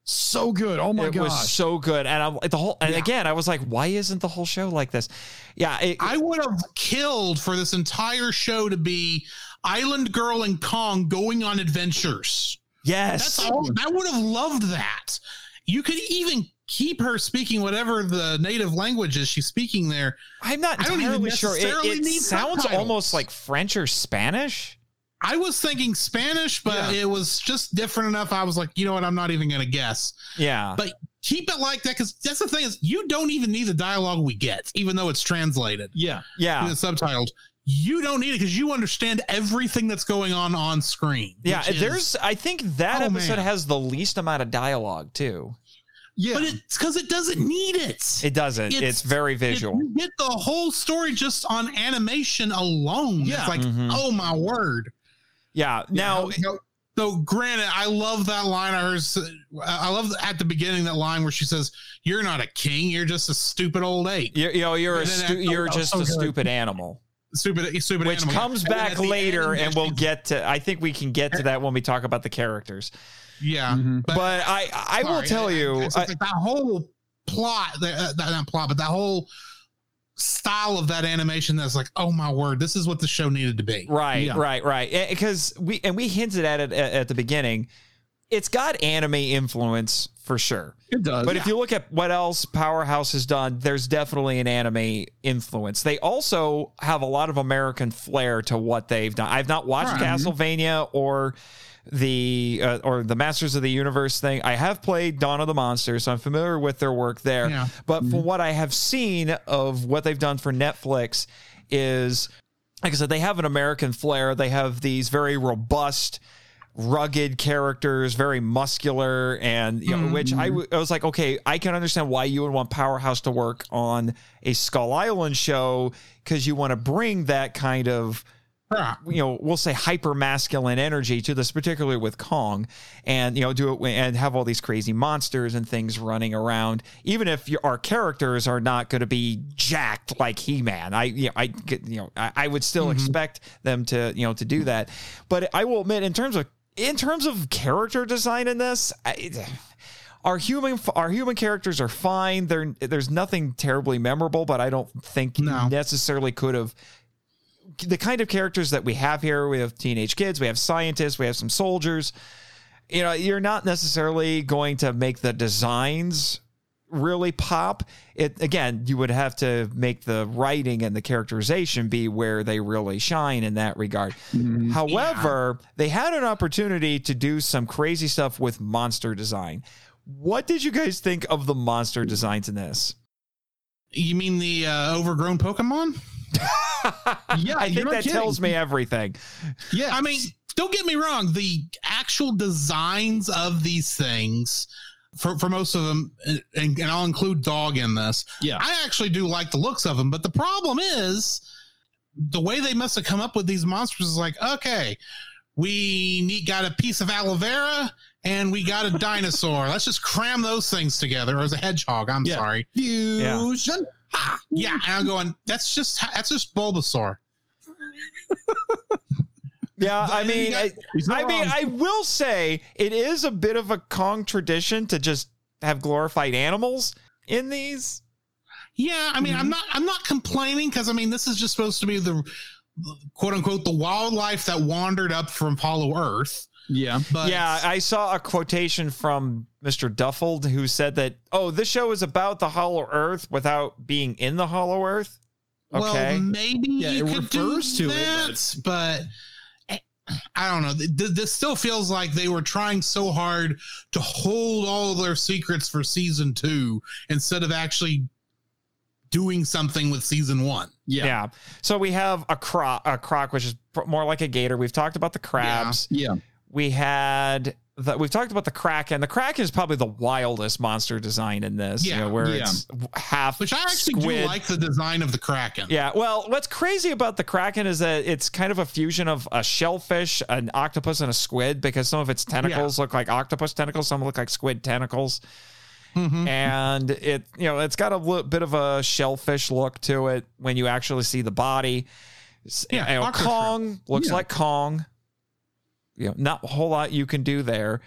So good. Oh my it gosh. was so good, and I'm the whole. And Yeah. again, I was like, why isn't the whole show like this? Yeah, it, I would have killed for this entire show to be Island Girl and Kong going on adventures. yes, That's all. I would have loved that. You could even keep her speaking whatever the native language is she's speaking there. I'm not I don't even entirely sure. It, it sounds subtitles. almost like French or Spanish. I was thinking Spanish, but Yeah. it was just different enough. I was like, you know what? I'm not even going to guess. Yeah, But keep it like that because that's the thing is you don't even need the dialogue we get, even though it's translated. yeah. yeah. the subtitles. You don't need it because you understand everything that's going on on screen. Yeah, which is- there's. I think that Oh, episode man. has the least amount of dialogue too. Yeah. but it's because it doesn't need it. It doesn't. It's, It's- very visual. You get the whole story just on animation alone. Yeah. It's like, Mhm. oh my word. Yeah. Now, so, so granted, I love that line. I heard. I love at the beginning that line where she says, "You're not a king. You're just a stupid old ape. you're, you know, you're a And stu- you're oh, just a stupid animal, Stupid, stupid which animal." comes And back at later, and we'll get to. I think we can get to that when we talk about the characters. Yeah, Mhm. But I, I will tell I- you, I- like that whole plot, that, uh, that not plot, but that whole style of that animation. That's like, oh my word, this is what the show needed to be. Right, Yeah. right, right. Because we and we hinted at it at, at the beginning. It's got anime influence for sure. It does. But if you look at what else Powerhouse has done, there's definitely an anime influence. They also have a lot of American flair to what they've done. I've not watched Right. Castlevania or the uh, or the Masters of the Universe thing. I have played Dawn of the Monsters, so I'm familiar with their work there. Yeah. But from what I have seen of what they've done for Netflix is like I said, they have an American flair. They have these very robust, rugged characters, very muscular, and you know, which I, w- I was like, okay, I can understand why you would want Powerhouse to work on a Skull Island show because you want to bring that kind of. You know, we'll say hyper masculine energy to this, particularly with Kong, and you know, do it and have all these crazy monsters and things running around. Even if your, our characters are not going to be jacked like He Man, I, you know, I, you know, I, I would still mm-hmm. expect them to, you know, to do that. But I will admit, in terms of in terms of character design in this. I, our human our human characters are fine. There there's nothing terribly memorable, but I don't think No. necessarily could have the kind of characters that we have here. We have teenage kids, we have scientists, we have some soldiers. You know, you're not necessarily going to make the designs really pop. It again, you would have to make the writing and the characterization be where they really shine in that regard. However, they had an opportunity to do some crazy stuff with monster design. What did you guys think of the monster designs in this? You mean the uh, overgrown Pokemon? Yeah, I you're think not that kidding. tells me everything. Yeah, I mean, don't get me wrong. The actual designs of these things, for, for most of them, and, and I'll include Dog in this, yeah, I actually do like the looks of them. But the problem is the way they must have come up with these monsters is like, okay, we need got a piece of aloe vera and we got a dinosaur. Let's just cram those things together. Or as a hedgehog. I'm Yeah. sorry. fusion. Yeah, Ah, and I'm going. That's just that's just Bulbasaur. Yeah, I mean, I, I mean. I will say it is a bit of a Kong tradition to just have glorified animals in these. Yeah, I mean, I'm mm-hmm. not I'm not complaining because I mean this is just supposed to be the quote unquote the wildlife that wandered up from Hollow Earth. Yeah, But yeah, I saw a quotation from Mr. Duffield who said that, "Oh, this show is about the Hollow Earth without being in the Hollow Earth." Okay, well, maybe Yeah, you it could do refers to it, that, but. Eh, I don't know. This still feels like they were trying so hard to hold all of their secrets for season two instead of actually doing something with season one. yeah. yeah, So we have a croc, a croc, which is more like a gator. We've talked about the crabs. yeah. We had the, we've talked about the kraken. The kraken is probably the wildest monster design in this. you Yeah, know, where yeah. it's half Which I actually squid. do like the design of the Kraken. Yeah, well, what's crazy about the kraken is that it's kind of a fusion of a shellfish, an octopus, and a squid because some of its tentacles look like octopus tentacles, some look like squid tentacles, Mhm. and it you know it's got a li- bit of a shellfish look to it when you actually see the body. Yeah, you know, Kong looks Yeah. like Kong. You know, not a whole lot you can do there.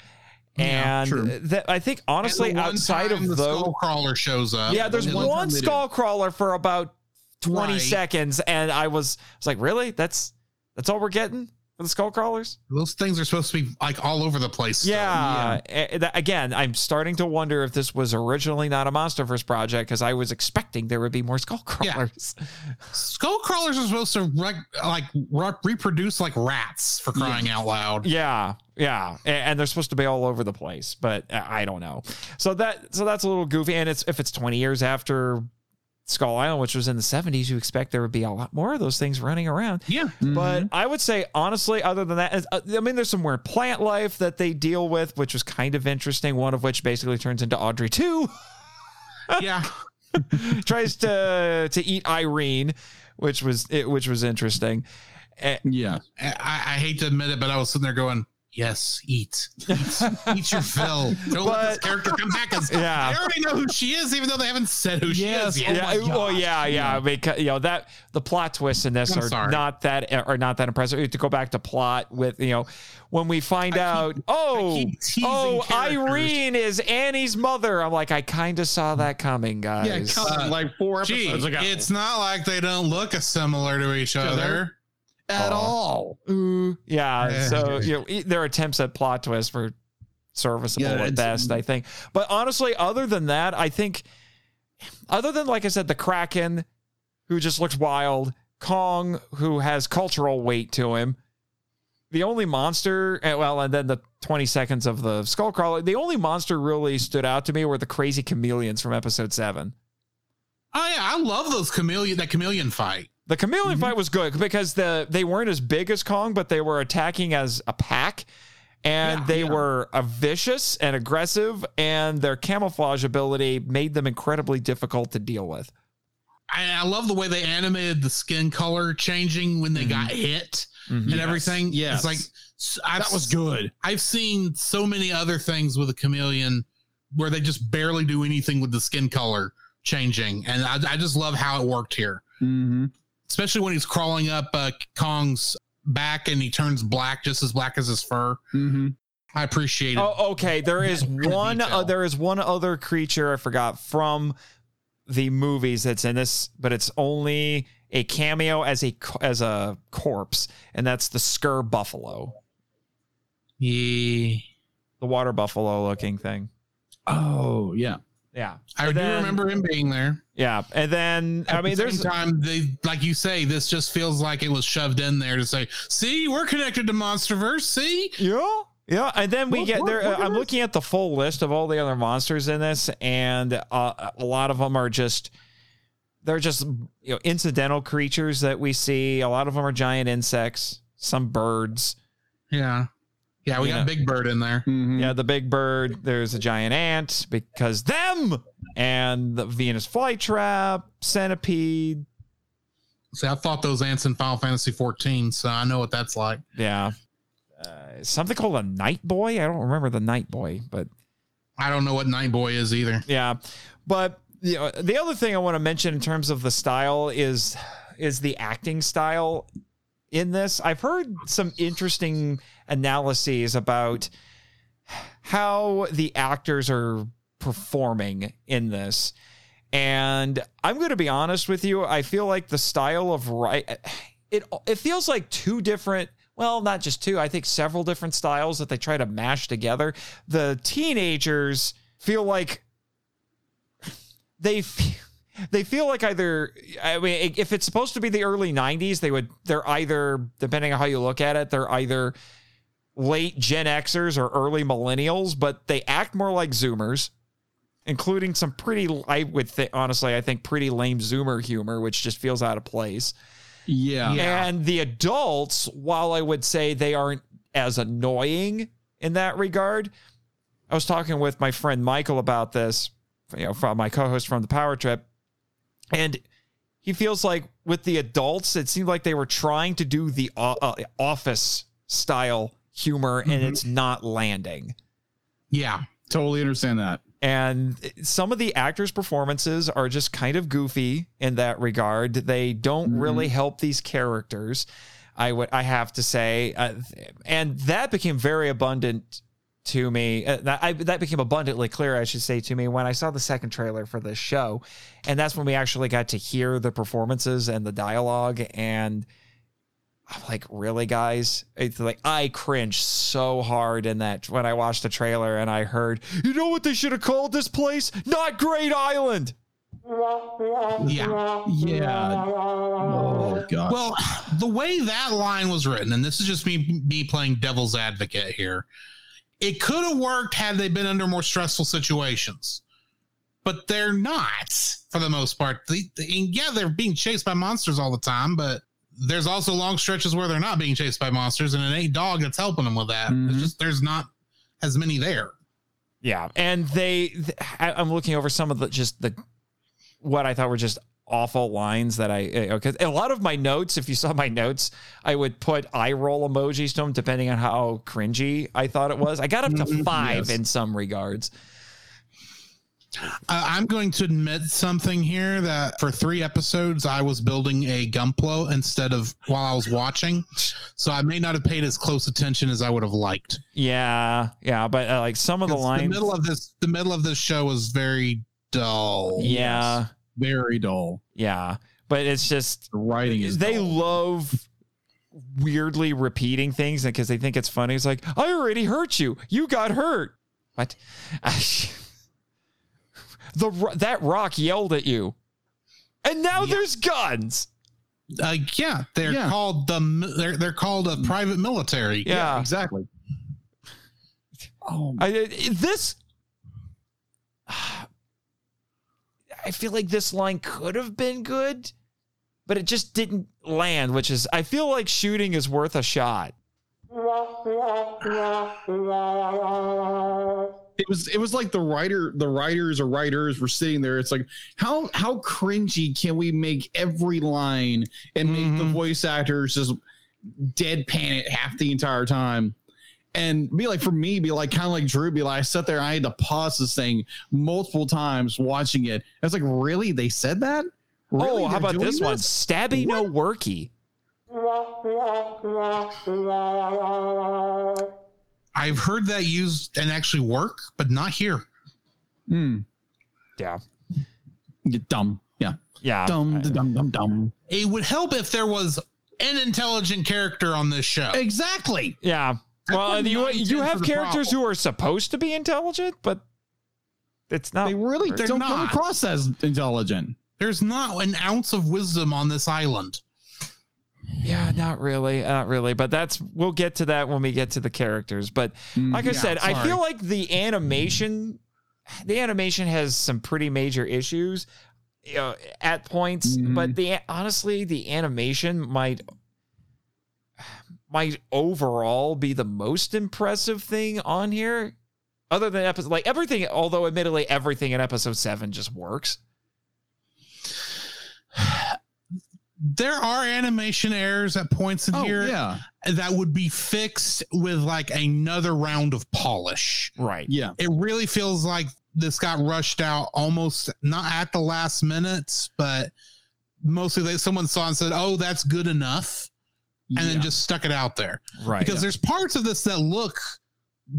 Yeah, and true. that I think honestly the outside of the those, skull crawler shows up. yeah, there's one, one time they do. skull crawler for about 20 Right. seconds, and I was, I was like, really? That's that's all we're getting for the skull crawlers? Those things are supposed to be like all over the place. Yeah. Eh, again, I'm starting to wonder if this was originally not a MonsterVerse project because I was expecting there would be more skull Yeah. crawlers. Skull crawlers are supposed to rec- like re- reproduce like rats for crying out loud. Yeah, yeah, and they're supposed to be all over the place, but uh, I don't know. So that so that's a little goofy, and it's if it's 20 years after Skull Island, which was in the 70s, you expect there would be a lot more of those things running around. Yeah. But I would say, honestly, other than that, uh, I mean, there's some weird plant life that they deal with, which was kind of interesting. One of which basically turns into Audrey 2. Yeah. tries to to eat Irene, which was it, which was interesting. Eh, Yeah. I, I hate to admit it, but I was sitting there going, Yes, eat. Eat, eat your fill. Don't let this character come back. 'cause Yeah. I already know who she is, even though they haven't said who Yes, she is yet. yeah, oh well, yeah, yeah. Because you know that the plot twists in this I'm are sorry. not that are not that impressive. To go back to plot with you know when we find out, oh, keep oh, teasing oh, characters. Irene is Annie's mother. I'm like, I kind of saw that coming, guys. come on, like four Gee, episodes ago. it's not like they don't look similar to each other. At all. Ooh, yeah. Yeah. So you know, e- their attempts at plot twists were serviceable Yeah, at best, I think. But honestly, other than that, I think, other than like I said, the Kraken, who just looks wild, Kong, who has cultural weight to him. The only monster, eh, well, and then the 20 seconds of the Skullcrawler, the only monster really stood out to me were the crazy chameleons from episode seven. Oh yeah, I love those chameleon that chameleon fight. The chameleon Mm-hmm. fight was good because the they weren't as big as Kong, but they were attacking as a pack, and Yeah, they yeah. were vicious and aggressive, and their camouflage ability made them incredibly difficult to deal with. I, I love the way they animated the skin color changing when they got hit Mhm. and everything. Yeah, It's like I've, That was good. I've seen so many other things with a chameleon where they just barely do anything with the skin color changing, and I, I just love how it worked here, Mm-hmm. Especially when he's crawling up uh, Kong's back and he turns black, just as black as his fur. Mm-hmm. I appreciate it. Oh, okay. There is That kind one. Uh, there is one other creature I forgot from the movies that's in this, but it's only a cameo as a as a corpse, and that's the Sker Buffalo, Yeah, the water buffalo looking thing. Oh yeah. Yeah, I And do then- remember him being there. Yeah, and then At I mean, the there's time they like you say this just feels like it was shoved in there to say, "See, we're connected to MonsterVerse." See, yeah, yeah, and then we get there. I'm looking at the full list of all the other monsters in this, and uh, a lot of them are just they're just you know incidental creatures that we see. A lot of them are giant insects, some birds. yeah, yeah, we Yeah. got Big Bird in there. Mm-hmm. Yeah, the big bird. There's a giant ant because them and the Venus flytrap, centipede. See, I thought those ants in Final Fantasy 14, so I know what that's like. Yeah. Uh, something called a night boy. I don't remember the night boy, but I don't know what Night Boy is either. Yeah, but you know, the other thing I want to mention in terms of the style is is the acting style in this. I've heard some interesting analyses about how the actors are performing in this. And I'm going to be honest with you, I feel like the style of right it it feels like two different well, not just two, I think several different styles that they try to mash together. The teenagers feel like they feel, they feel like either I mean if it's supposed to be the early 90s they would they're either depending on how you look at it they're either late Gen Xers or early millennials but they act more like zoomers including some pretty I would think honestly I think pretty lame zoomer humor which just feels out of place Yeah. Yeah. and the adults, while I would say they aren't as annoying in that regard, I was talking with my friend Michael about this, you know, from my co-host from the Power Trip, and he feels like with the adults, it seemed like they were trying to do the uh, uh, office style humor, and Mhm. it's not landing. Yeah, Totally understand that. And some of the actors' performances are just kind of goofy in that regard. They don't Mhm. really help these characters. I would, I have to say, uh, and that became very abundant to me. Uh, that I, that became abundantly clear, I should say, to me when I saw the second trailer for this show, and that's when we actually got to hear the performances and the dialogue. And I'm like, really, guys? It's like I cringed so hard in that when I watched the trailer and I heard, you know what they should have called this place? Not Great Island. Yeah. Yeah. Oh god. Well, the way that line was written, and this is just me me playing devil's advocate here, it could have worked had they been under more stressful situations. But they're not for the most part. They, they- and yeah, they're being chased by monsters all the time, but there's also long stretches where they're not being chased by monsters, and it ain't dog that's helping them with that. Mhm. It's just there's not as many there. Yeah, and they, th- I'm looking over some of the just the what I thought were just awful lines that I eh, eh, because a lot of my notes, if you saw my notes, I would put eye roll emojis to them depending on how cringy I thought it was. I got up to mm-hmm. five Yes. in some regards. Uh, I'm going to admit something here that for three episodes I was building a Gunpla instead of while I was watching, so I may not have paid as close attention as I would have liked. Yeah, yeah, but uh, like some of the 'Cause lines, middle of this, the middle of this show was very dull. yeah, Very dull. yeah, but it's just The writing is they dull. love weirdly repeating things because they think it's funny. It's like, I already hurt you. You got hurt. What? the that rock yelled at you, and now Yeah. there's guns. Uh, yeah, they're Yeah. called the they're they're called a private military. Yeah, exactly. Oh, I, I- this. I feel like this line could have been good, but it just didn't land. Which is, I feel like shooting is worth a shot. it was it was like the writer the writers or writers were sitting there it's like how how cringy can we make every line and make the Mhm. voice actors just deadpan it half the entire time and be like for me be like kind of like drew be like i sat there i had to pause this thing multiple times watching it i was like really they said that Really? oh, how about doing this, one? Stabby no worky. I've heard that used and actually work, but not here. Hmm. Yeah. You dumb yeah Yeah. dumb dumb dumb dumb It would help if there was an intelligent character on this show. exactly Yeah. Well, what you you have characters problem. who are supposed to be intelligent, but it's not. they really They're don't come across as intelligent There's not an ounce of wisdom on this island. Yeah, not really, not really. But that's we'll get to that when we get to the characters. But like I yeah, said, I feel like the animation, the animation has some pretty major issues you know, at points. Mhm. But the honestly, the animation might might overall be the most impressive thing on here. Other than episode, like everything, although admittedly everything in episode seven just works. There are animation errors at points in oh here yeah that would be fixed with like another round of polish. Right. yeah It really feels like this got rushed out almost not at the last minutes, but mostly they, someone saw and said, "Oh, that's good enough," and then just stuck it out there. Right. because there's parts of this that look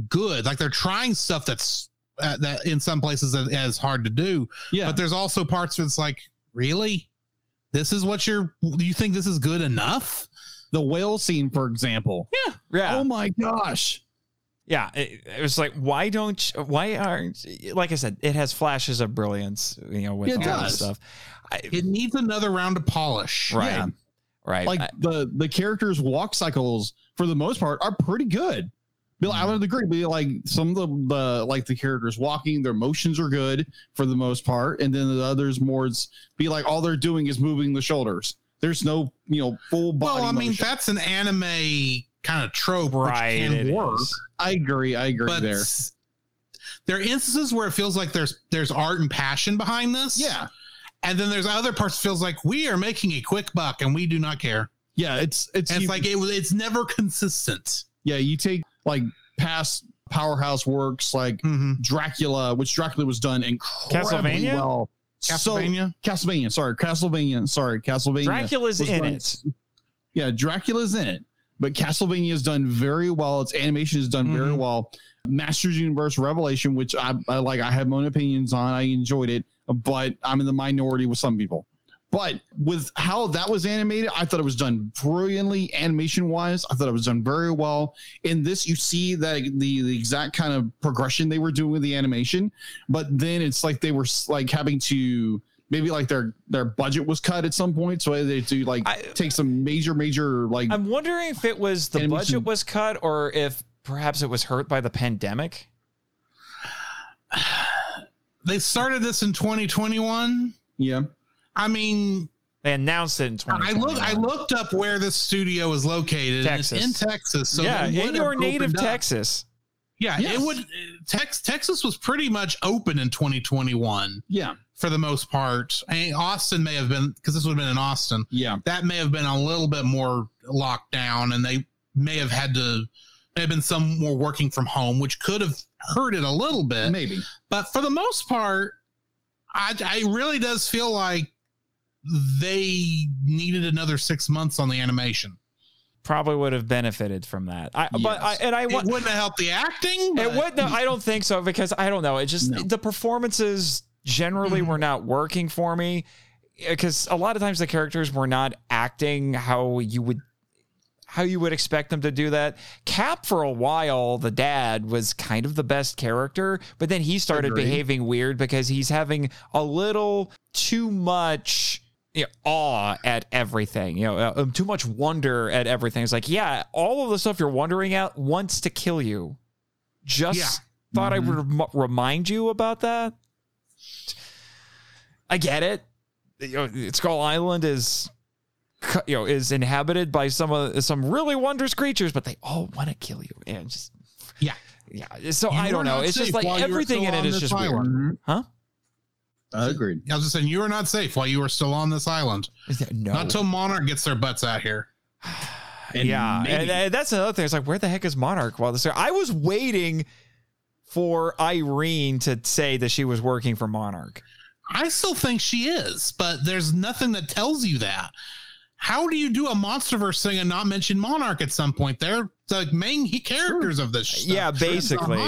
good like they're trying stuff that's uh, that in some places that is hard to do yeah but there's also parts where it's like really this is what you're do you think this is good enough the whale scene for example yeah. Yeah. oh my gosh yeah. It, it was like, why don't, you- why aren't, like I said, it has flashes of brilliance, you know, with It all does. this stuff. I, it needs another round of polish right. yeah. Right. like I- the the characters walk cycles for the most part are pretty good Be like, I would agree. Be like some of the, the like the characters walking, their motions are good for the most part, and then the others more it's be like all they're doing is moving the shoulders. There's no you know full body. well i mean motion. that's an anime kind of trope right. which it can work is. I agree. I agree but there. there are instances where it feels like there's there's art and passion behind this Yeah, and then there's other parts that feels like we are making a quick buck and we do not care yeah. It's it's, it's you- like it, it's never consistent yeah. You take like past powerhouse works like mm-hmm. Dracula, which Dracula was done incredibly Castlevania? well. Castlevania. So, Castlevania. Sorry, Castlevania. Sorry, Castlevania. Dracula's in done- it. Yeah, Dracula's in it. but Castlevania has done very well. Its animation has done very Mhm. well. Masters Universe Revelation, which I, I like, I have my own opinions on. I enjoyed it, but I'm in the minority with some people. But with how that was animated, I thought it was done brilliantly animation wise. I thought it was done very well. In this, you see that the, the exact kind of progression they were doing with the animation, but then it's like they were like having to maybe like their their budget was cut at some point, so they had to like I- take some major major like I'm wondering if it was the Animation. budget was cut or if perhaps it was hurt by the pandemic. They started this in 2021. yeah. I mean, They announced it in I 2020. look I looked up where this studio is located. and It's Texas. in Texas. So yeah, in your native opened up. Texas. Yeah, Yes. it would. Tex, Texas was pretty much open in 2021 Yeah. for the most part. I mean, Austin may have been because this would have been in Austin. Yeah. That may have been a little bit more locked down, and they may have had to. May have been some more working from home, which could have hurt it a little bit. Maybe. But for the most part, I, I it really does feel like they needed another six months on the animation. Probably would have benefited from that. I, but I, and I It wouldn't have helped the acting. It but- would. No, I don't think so because I don't know. It just No. the performances generally Mhm. were not working for me because a lot of times the characters were not acting how you would how you would expect them to do that. Cap for a while, the dad was kind of the best character, but then he started Agreed. behaving weird because he's having a little too much you know, awe at everything, you know, uh, um, too much wonder at everything. It's like, yeah, all of the stuff you're wondering at wants to kill you. Just Yeah. thought I Mhm. would rem- remind you about that. I get it. You know, Skull Island is, you know, is inhabited by some of some really wondrous creatures, but they all want to kill you. And just Yeah. yeah. So You I don't know. It's just like while you were everything in it is it on is this just weird. Huh? Agreed. I was just saying you are not safe while you are still on this island. No. Not until Monarch gets their butts out here. And yeah, and, and uh, that's another thing. It's like, where the heck is Monarch while this? I was waiting for Irene to say that she was working for Monarch. I still think she is, but there's nothing that tells you that. How do you do a MonsterVerse thing and not mention Monarch at some point? They're the main characters of this. Stuff. Yeah, basically.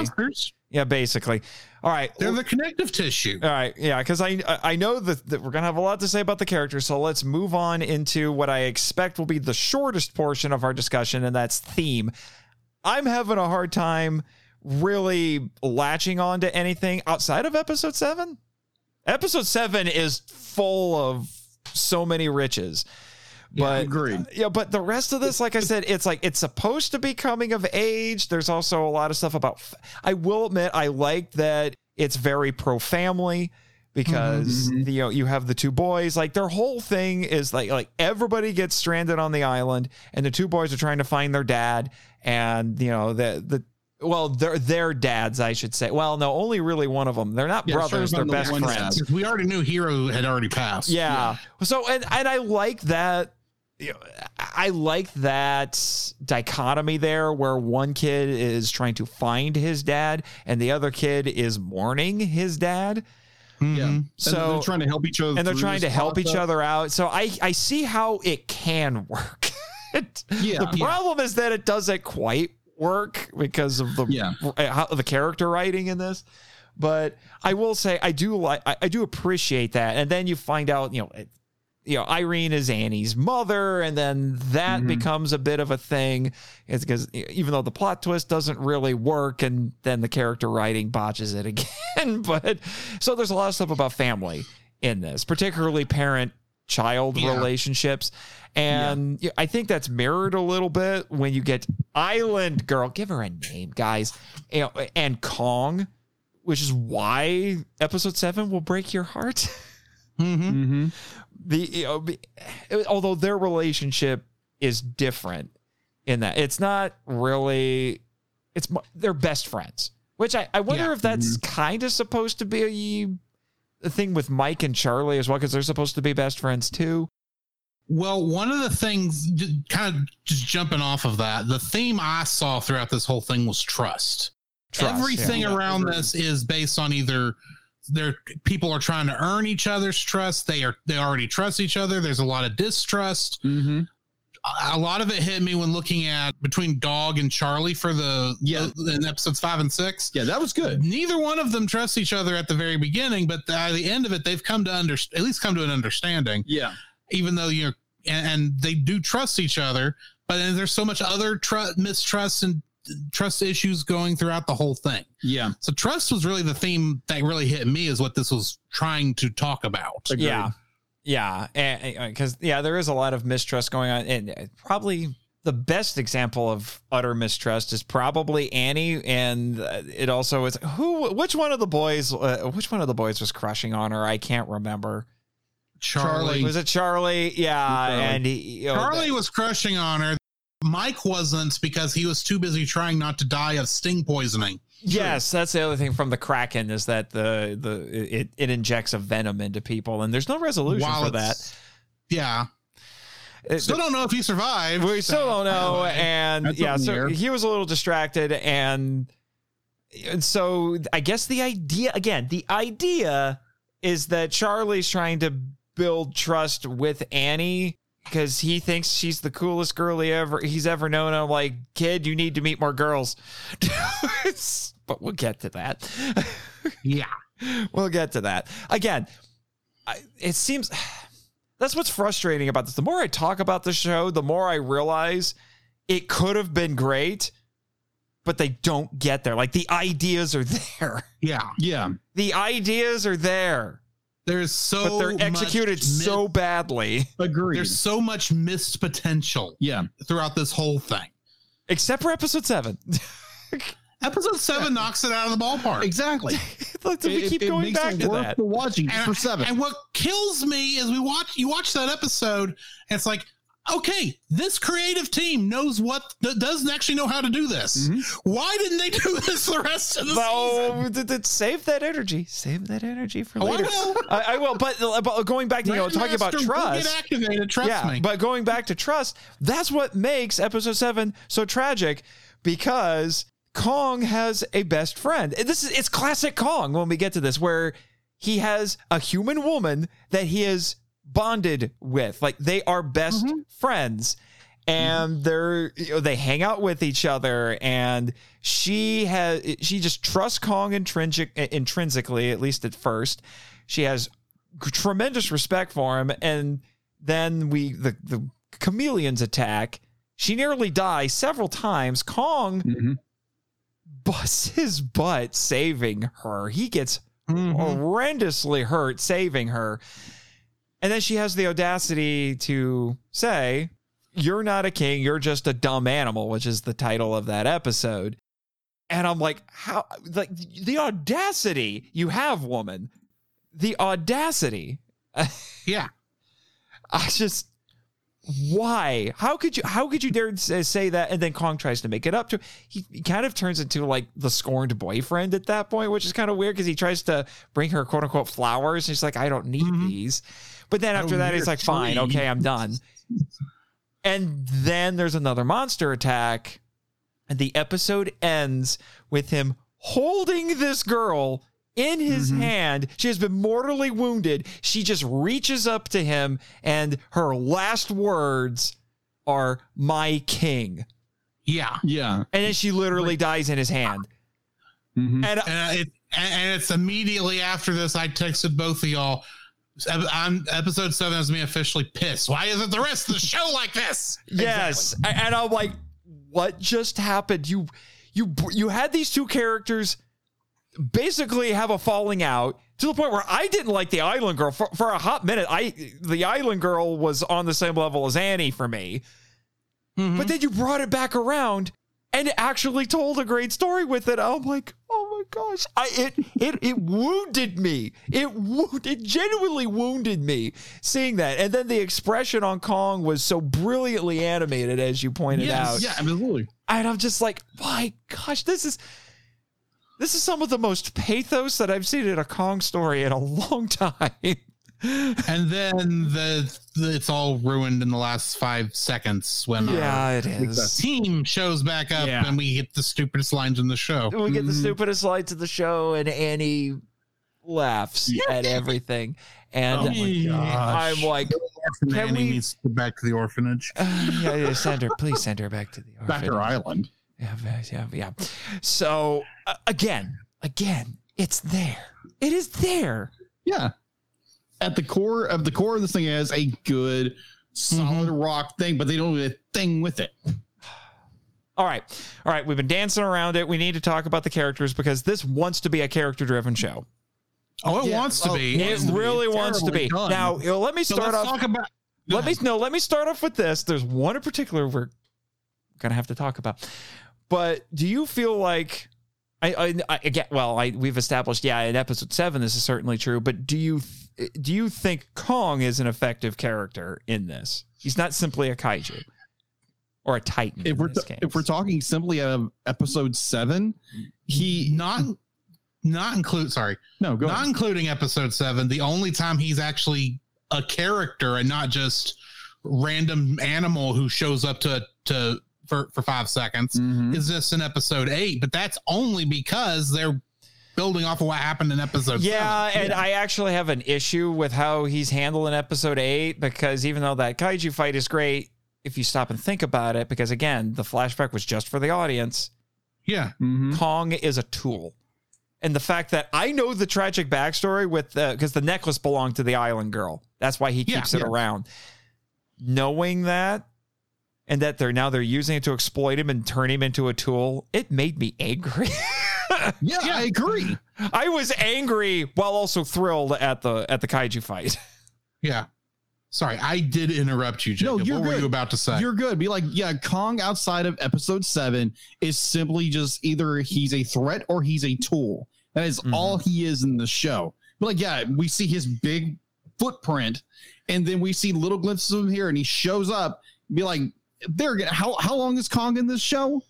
Yeah, basically. All right. They're the connective tissue. All right, yeah, because I I know that, that we're gonna have a lot to say about the characters, so let's move on into what I expect will be the shortest portion of our discussion, and that's theme. I'm having a hard time really latching on to anything outside of episode seven. Episode seven is full of so many riches. But agreed. yeah, but the rest of this, like I said, it's like it's supposed to be coming of age. There's also a lot of stuff about. I will admit, I like that it's very pro family because Mhm. you know you have the two boys. Like their whole thing is like like everybody gets stranded on the island, and the two boys are trying to find their dad, and you know the the. Well, they're their dads, I should say. Well, no, only really one of them. They're not Yeah, brothers; they're the best friends. dad. We already knew Hero had already passed. Yeah. So and and I like that. You know, I like that dichotomy there, where one kid is trying to find his dad, and the other kid is mourning his dad. Mhm. Yeah. And So they're trying to help each other. and they're trying to help each other out. So I I see how it can work. It- Yeah. the problem is that it doesn't quite work because of the Yeah. how, the character writing in this. But I will say I do like I, I do appreciate that. And then you find out you know. It, you know, Irene is Annie's mother, and then that Mhm. becomes a bit of a thing. It's because even though the plot twist doesn't really work, and then the character writing botches it again. but so there's a lot of stuff about family in this, particularly parent child Yeah. relationships. And yeah, I think that's mirrored a little bit when you get Island Girl, give her a name, guys, you know, and Kong, which is why episode seven will break your heart. Mhm. Mhm. The you know, although their relationship is different in that it's not really it's they're best friends which i, I wonder Yeah. if that's mm-hmm. kind of supposed to be a, thing with mike and charlie as well because they're supposed to be best friends too Well, one of the things, kind of just jumping off of that, the theme I saw throughout this whole thing was trust. Trust, Everything yeah. around Agreed. this is based on either their people are trying to earn each other's trust. They are they already trust each other. There's a lot of distrust. Mhm. a lot of it hit me when looking at between Dog and Charlie for the Yeah. the- in episodes five and six. Yeah, that was good. Neither one of them trust each other at the very beginning, but by the end of it, they've come to under at least come to an understanding. Yeah. Even though you're and, and they do trust each other, but then there's so much other tr- mistrust and trust issues going throughout the whole thing. Yeah. So trust was really the theme that really hit me is what this was trying to talk about. Agreed. Yeah. Yeah. Because, yeah, there is a lot of mistrust going on. And uh, probably the best example of utter mistrust is probably Annie. And uh, it also is who, which one of the boys, uh, which one of the boys was crushing on her? I can't remember. Charlie, Was it Charlie? Yeah. Charlie. And he, you know, Charlie was crushing on her. Mike wasn't because he was too busy trying not to die of sting poisoning. Yes, that's the other thing from the Kraken is that the the it, it injects a venom into people, and there's no resolution for that. Yeah. It- Still don't know if he survived. we still don't know, and That's yeah, up in the so air. he was a little distracted, and and so I guess the idea again, the idea is that Charlie's trying to build trust with Annie because he thinks she's the coolest girl he ever he's ever known. I'm like, kid, you need to meet more girls. But we'll get to that. Yeah. we'll get to that. Again, I, it seems that's what's frustrating about this. The more I talk about the show, the more I realize it could have been great, but they don't get there. Like the ideas are there. Yeah. Yeah. The ideas are there, There's so but they're much executed mi- so badly. Agreed. there's so much missed potential yeah. throughout this whole thing. Except for episode seven. Episode seven knocks it out of the ballpark. Exactly. Like, we It- keep it going makes back it to worth that. watching And, for seven. and what kills me is we watch you watch that episode and it's like okay this creative team knows what that doesn't actually know how to do this Mm-hmm. why didn't they do this the rest of the season No, th- th- save that energy. Save that energy for Oh, I later. will. I, I will. But, but going back to you know talking about trust. get activated trust yeah, me but going back to trust, that's what makes episode seven so tragic because Kong has a best friend. This is it's classic Kong when we get to this, where he has a human woman that he is bonded with. Like they are best friends. And they're you know, they hang out with each other, and she has she just trusts Kong intrinsic intrinsically, at least at first. She has tremendous respect for him and then we the the chameleons attack she nearly dies several times kong Mhm. busts his butt saving her he gets Mhm. horrendously hurt saving her and then she has the audacity to say you're not a king you're just a dumb animal which is the title of that episode and i'm like how like the audacity you have woman the audacity yeah I just why? How could you? How could you dare say say that? And then Kong tries to make it up to. He, he kind of turns into like the scorned boyfriend at that point, which is kind of weird because he tries to bring her quote unquote flowers. And she's like, I don't need mm-hmm. these. But then after Oh, that, you're he's a like, fine, okay, I'm done. And then there's another monster attack, and the episode ends with him holding this girl in his hand. She has been mortally wounded. She just reaches up to him, and her last words are, My king. yeah yeah. And then she literally dies in his hand. Mhm. And uh, and uh, it and and it's immediately after this i texted both of y'all on episode seven has me officially pissed why isn't the rest of the show like this Yes, A- and I'm like, what just happened? You, you, you had these two characters basically have a falling out to the point where I didn't like the Island Girl for, for a hot minute. I the Island Girl was on the same level as Annie for me, Mhm. but then you brought it back around and actually told a great story with it. I'm like, oh my gosh, I it it it wounded me. It wound, it genuinely wounded me seeing that. And then the expression on Kong was so brilliantly animated, as you pointed out. Yeah, absolutely. And I'm just like, my gosh, this is this is some of the most pathos that I've seen in a Kong story in a long time. And then the, the it's all ruined in the last five seconds when uh, yeah, it the team shows back up Yeah. and we get the stupidest lines in the show. We get the Mhm. stupidest lights of the show, and Annie laughs at everything. And Oh my. I'm like, Can Annie we- needs to go back to the orphanage. uh, yeah, yeah, send her, please send her back to the Back to orphanage. Island. Yeah, yeah, yeah. So uh, again, again, it's there. It is there. Yeah. At the core of the core of this thing is a good solid mm-hmm. rock thing, but they don't do a thing with it. All right, all right. We've been dancing around it. We need to talk about the characters because this wants to be a character-driven show. Oh, it Yeah, wants to oh, be. It wants to be. really It's wants to be. done. Now, you know, let me So start let's off. talk about. Let me no. Let me start off with this. There's one in particular we're gonna have to talk about. But do you feel like I, I, I again? Well, I we've established, yeah, in episode seven, this is certainly true. But do you do you think Kong is an effective character in this? He's not simply a kaiju or a titan. If in we're this case. if we're talking simply of episode seven, he not not include. Sorry, no go not ahead. including episode seven. The only time he's actually a character and not just random animal who shows up to to for for five seconds Mhm. is this in episode eight. But that's only because they're building off of what happened in episode. Yeah, seven. and I actually have an issue with how he's handled in episode eight because even though that kaiju fight is great, if you stop and think about it, because again, the flashback was just for the audience, yeah. Mhm. Kong is a tool. And the fact that I know the tragic backstory with the because the necklace belonged to the island girl. That's why he Yeah, keeps it yeah. around. Knowing that and that they're now they're using it to exploit him and turn him into a tool, it made me angry. Yeah, I agree. I was angry while also thrilled at the at the kaiju fight. Yeah. Sorry, I did interrupt you, No, you're what were you about to say? You're good. Be like, yeah, Kong outside of episode seven is simply just either he's a threat or he's a tool. That is Mhm. all he is in the show. But like, yeah, we see his big footprint, and then we see little glimpses of him here, and he shows up. Be like, there. How how long is Kong in this show?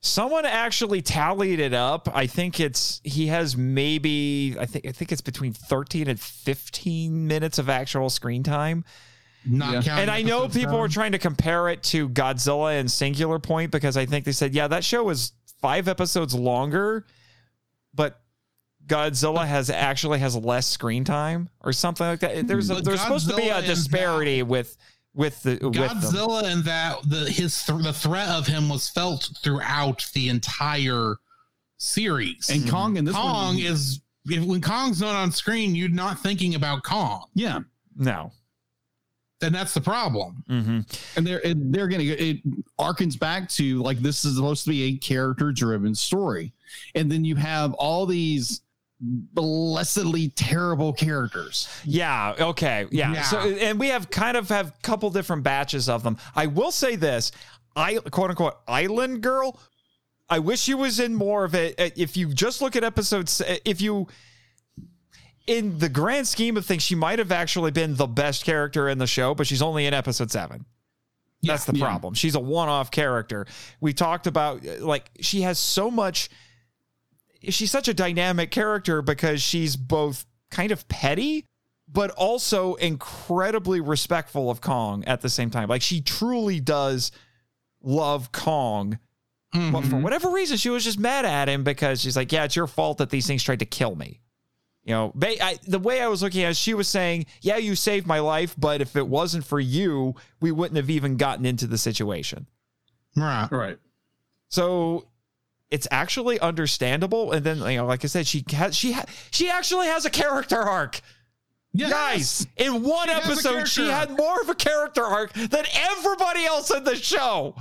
Someone actually tallied it up. I think it's he has maybe I think I think it's between 13 and 15 minutes of actual screen time. not Yeah. counting and I know episode people were trying to compare it to Godzilla and Singular Point because I think they said, yeah, that show is five episodes longer, but Godzilla has actually has less screen time or something like that. There's a, But there's supposed to be a disparity with with the with. Godzilla and that the his th- the threat of him was felt throughout the entire series. And Kong in this Kong one, is if, when Kong's not on screen, you're not thinking about Kong, yeah, No. and that's the problem. hmm and they're and they're gonna it arkens back to like this is supposed to be a character driven story, and then you have all these blessedly terrible characters. Yeah. Okay. Yeah. Yeah. So, and we have kind of have a couple different batches of them. I will say this: I quote unquote Island Girl. I wish she was in more of it. Uh, If you just look at episodes, if you, in the grand scheme of things, she might have actually been the best character in the show, but she's only in episode seven. That's the Yeah. problem. She's a one-off character. We talked about uh, like she has so much. She's such a dynamic character because she's both kind of petty, but also incredibly respectful of Kong at the same time. Like she truly does love Kong, but for Mhm. whatever reason, she was just mad at him because she's like, "Yeah, it's your fault that these things tried to kill me." You know, ba- I, the way I was looking at it, she was saying, "Yeah, you saved my life, but if it wasn't for you, we wouldn't have even gotten into the situation." Right. Right. So it's actually understandable. And then, you know, like I said, she has she ha- she actually has a character arc. Yes. Guys, in one She episode, she had more of a character arc than everybody else in the show.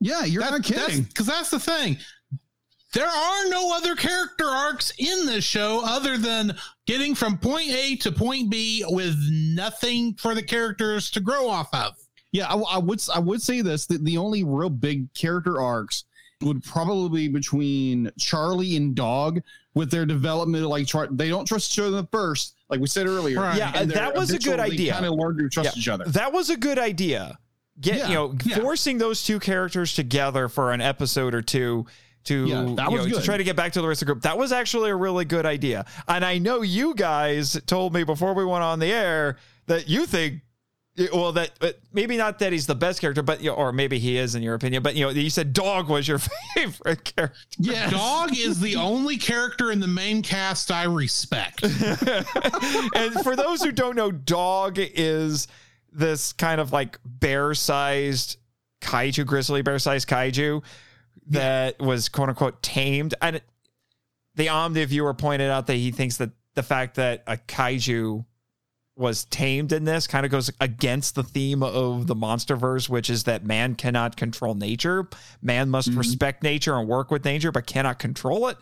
Yeah, you're That- not kidding. Because that's, the thing. There are no other character arcs in this show other than getting from point A to point B with nothing for the characters to grow off of. Yeah, I, I would I would say this: that the only real big character arcs would probably be between Charlie and Dog with their development. Like try, they don't trust each other first, like we said earlier. Right. Yeah, that was a good idea. Kind of learn to trust Yeah. each other. That was a good idea. Get Yeah, you know, yeah. forcing those two characters together for an episode or two to Yeah, that was know, to try to get back to the rest of the group. That was actually a really good idea. And I know you guys told me before we went on the air that you think Yeah, Well, that but maybe not that he's the best character, but you know, or maybe he is in your opinion. But you know, you said dog was your favorite character. Yeah. Dog is the only character in the main cast I respect. and for those who don't know, dog is this kind of like bear-sized kaiju, grizzly bear-sized kaiju that was quote unquote tamed. And the Omni viewer pointed out that he thinks that the fact that a kaiju was tamed in this kind of goes against the theme of the monsterverse, which is that man cannot control nature. Man must respect nature and work with nature, but cannot control it.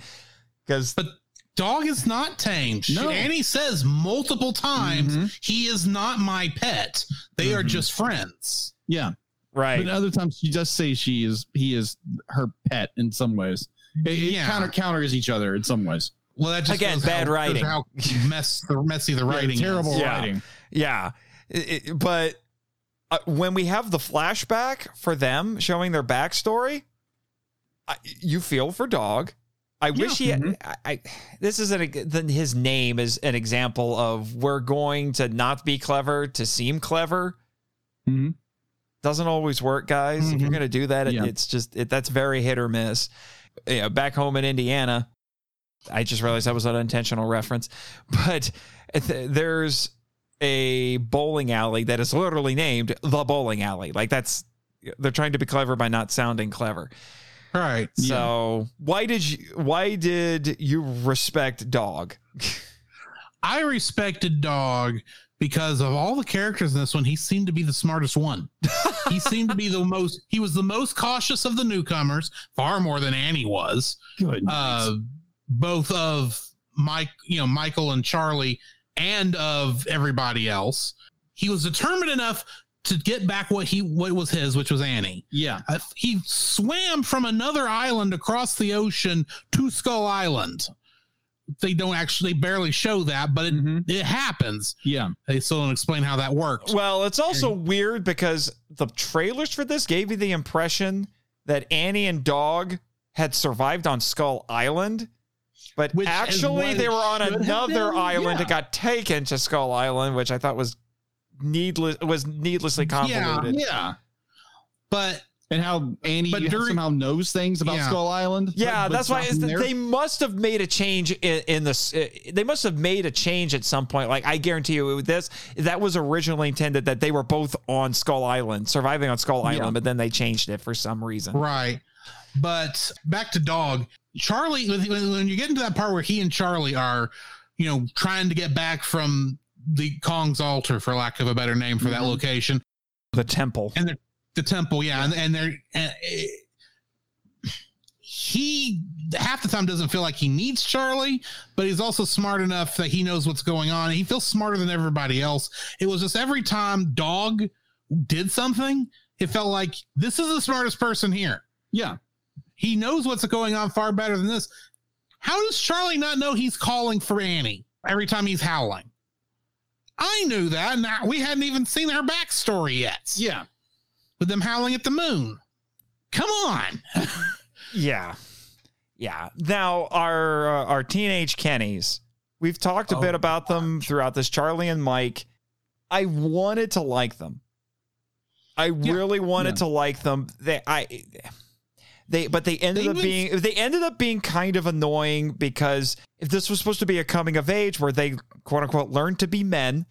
Because But dog is not tamed. No. Annie says multiple times Mhm. he is not my pet. They are Mhm. just friends. Yeah. right. But other times she does say she is he is her pet in some ways. It, it Yeah. counter counters each other in some ways. Well, that just Again, bad how, writing. How mess, the messy the Yeah, writing. terrible Is. Yeah. writing. Yeah. It- it- but uh, when we have the flashback for them showing their backstory, I, you feel for Dog. I wish he. Had, I, I this is an then his name is an example of we're going to not be clever to seem clever. Mhm. Doesn't always work, guys. If you're Mhm. going to do that, it, it's just it, that's very hit or miss. Yeah, back home in Indiana, I just realized that was an intentional reference, but th- there's a bowling alley that is literally named the bowling alley. Like that's they're trying to be clever by not sounding clever. Right. So why did you why did you respect dog? I respected dog because of all the characters in this one. He seemed to be the smartest one. he seemed to be the most. He was the most cautious of the newcomers, far more than Annie was. Good. uh, both of Mike, you know, Michael and Charlie, and of everybody else. He was determined enough to get back what he what was his, which was Annie. yeah. Uh, he swam from another island across the ocean to Skull Island. They don't actually they barely show that, but it, Mhm. it happens. Yeah. They still don't explain how that worked. Well, it's also weird because the trailers for this gave you the impression that Annie and Dog had survived on Skull Island, but Which actually they were on another island yeah. that got taken to Skull Island, which I thought was needless was needlessly convoluted. Yeah. But And how Annie But during- somehow knows things about Yeah. Skull Island. Yeah, but- but that's why it's it's, not in there. they must have made a change in, in this. uh, They must have made a change at some point. Like I guarantee you, with this that was originally intended that they were both on Skull Island, surviving on Skull Island, Yeah. but then they changed it for some reason. Right. But back to dog. Charlie, when, when you get into that part where he and Charlie are, you know, trying to get back from the Kong's altar, for lack of a better name for that Mhm. location, The temple. and they're the temple, yeah, and, and they're and, uh, he half the time doesn't feel like he needs Charlie, but he's also smart enough that he knows what's going on. He feels smarter than everybody else. It was just every time dog did something, it felt like this is the smartest person here. Yeah. He knows what's going on far better than this. How does Charlie not know he's calling for Annie every time he's howling? I knew that. and I- we hadn't even seen her backstory yet. Yeah. With them howling at the moon. Come on. Yeah, yeah. Now our uh, our teenage Kennys. We've talked a Oh, bit about them throughout this. Charlie and Mike. I wanted to like them. I really wanted Yeah. to like them. They I they but they ended They up being they ended up being kind of annoying because if this was supposed to be a coming of age where they quote unquote learn to be men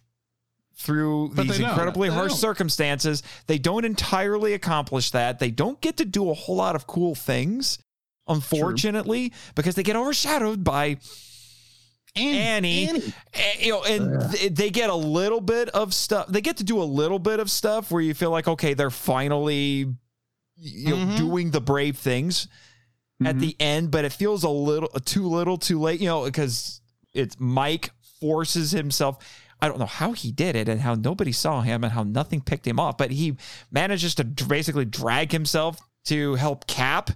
through But these incredibly They harsh don't. circumstances, they don't entirely accomplish that. They don't get to do a whole lot of cool things, unfortunately, because they get overshadowed by Annie. Annie. Eh, you know, and th- they get a little bit of stuff. They get to do a little bit of stuff where you feel like, okay, they're finally, you know, Mhm. doing the brave things at Mhm. the end, but it feels a little too little, too late. You know, because it's Mike forces himself. I don't know how he did it and how nobody saw him and how nothing picked him up, but he manages to basically drag himself to help Cap.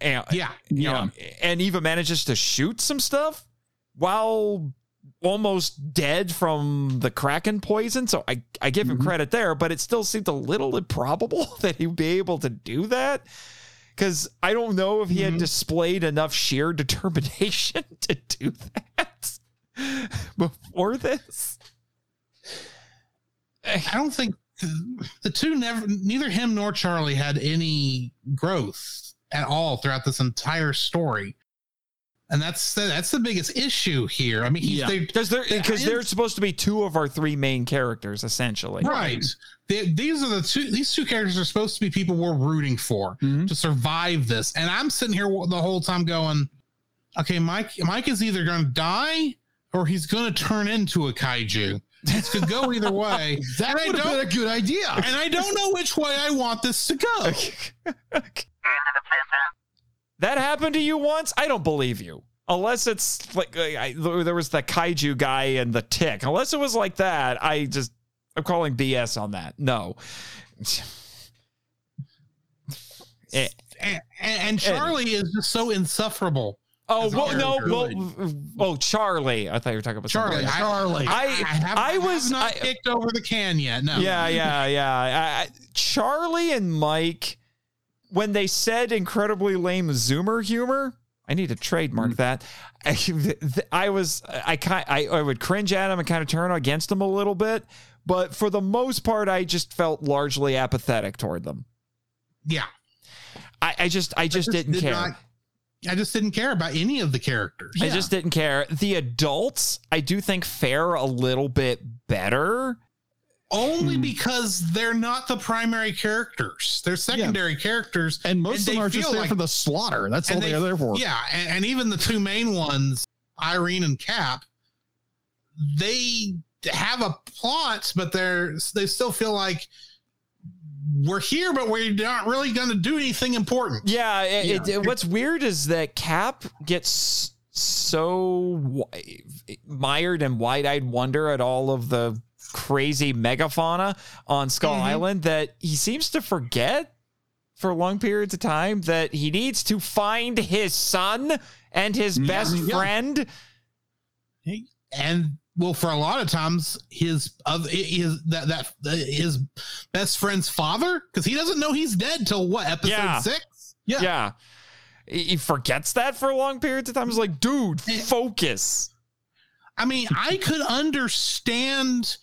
And, Yeah. you Yeah. know, and even manages to shoot some stuff while almost dead from the kraken poison. So I, I give him Mhm. credit there, but it still seemed a little improbable that he'd be able to do that. Because I don't know if he had Mhm. displayed enough sheer determination to do that before this. I don't think the, the two never neither him nor Charlie had any growth at all throughout this entire story. And that's the, that's the biggest issue here. I mean, he's Yeah. they, Because they're They- because they're supposed to be two of our three main characters, essentially. right. They, these are the two. These two characters are supposed to be people we're rooting for Mhm. to survive this. And I'm sitting here the whole time going, okay, Mike. Mike is either going to die or he's going to turn into a kaiju. This could go either way. That would have been a good idea. and I don't know which way I want this to go. That happened to you once? I don't believe you. Unless it's like I, there was the kaiju guy and the tick. Unless it was like that, I just I'm calling BS on that. No. Eh, And, and Charlie is just so insufferable. oh well, no, well, oh Charlie. I thought you were talking about Charlie, something. I, Charlie. I have, I was not I- kicked over the can yet. No. Yeah, yeah, yeah. I, I, Charlie and Mike, when they said incredibly lame Zoomer humor, I need to trademark mm. that. I, I was, I kind, I, I would cringe at him and kind of turn against them a little bit, but for the most part, I just felt largely apathetic toward them. Yeah. I, I just, I just, didn't did care. not- I just didn't care about any of the characters. I just didn't care. The adults, I do think fare a little bit better. Only Hmm. because they're not the primary characters. They're secondary characters. and most of them are just there like- for the slaughter. That's all they, they- are there for. Yeah, and, and even the two main ones, Irene and Cap, they have a plot, but they're they still feel like we're here, but we're not really going to do anything important. Yeah, it, It, what's weird is that Cap gets so wi- mired in wide-eyed wonder at all of the crazy megafauna on Skull Mhm. Island that he seems to forget for long periods of time that he needs to find his son and his best yeah. friend. and well for a lot of times his of his that that his best friend's father because he doesn't know he's dead till what episode Yeah. six Yeah. Yeah. He he forgets that for long periods of time. It's like, dude, focus. i mean i could understand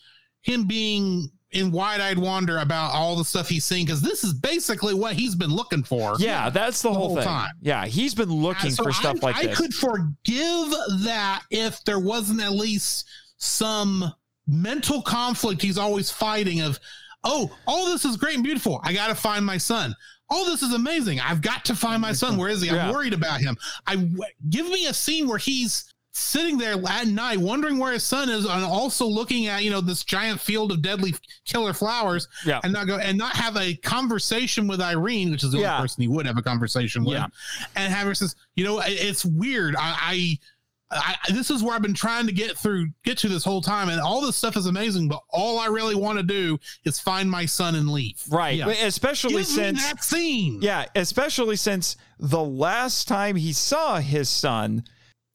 him being in wide-eyed wonder about all the stuff he's seeing because this is basically what he's been looking for Yeah, that's the, The whole, time. Yeah, he's been looking Uh, so for stuff I, like I this. I could forgive that if there wasn't at least some mental conflict he's always fighting of, oh, all this is great and beautiful. I got to find my son. Oh, this is amazing. I've got to find my son. Where is he? I'm Yeah. worried about him. I give me a scene where he's sitting there at night wondering where his son is and also looking at you know this giant field of deadly killer flowers Yeah. and not go and not have a conversation with Irene which is the Yeah. only person he would have a conversation with Yeah. and have her says, you know, it's weird. I, I, I, this is where I've been trying to get through, get to this whole time, and all this stuff is amazing. But all I really want to do is find my son and leave. Right. Yeah. Especially Give since that scene. Yeah, especially since the last time he saw his son,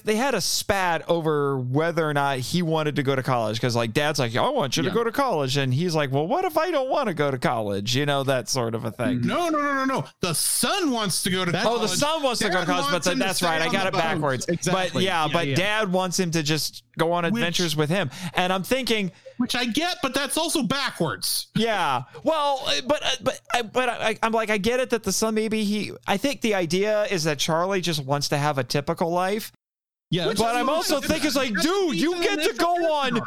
they had a spat over whether or not he wanted to go to college because like dad's like i want you to go to college and he's like well what if i don't want to go to college you know that sort of a thing No, no, no, no, no. The son wants to go to That- Oh, the son wants to go to college, but wants then him to that's right. I got it boat. backwards. But Exactly. yeah, Yeah, but yeah. dad wants him to just go on adventures with him. And I'm thinking, Which I get, but that's also backwards. yeah, well, uh, but uh, but I- but I, I'm like, I get it that the son maybe he. I think the idea is that Charlie just wants to have a typical life. Yeah, Which But I'm also thinking, it's like, dude, you get to go on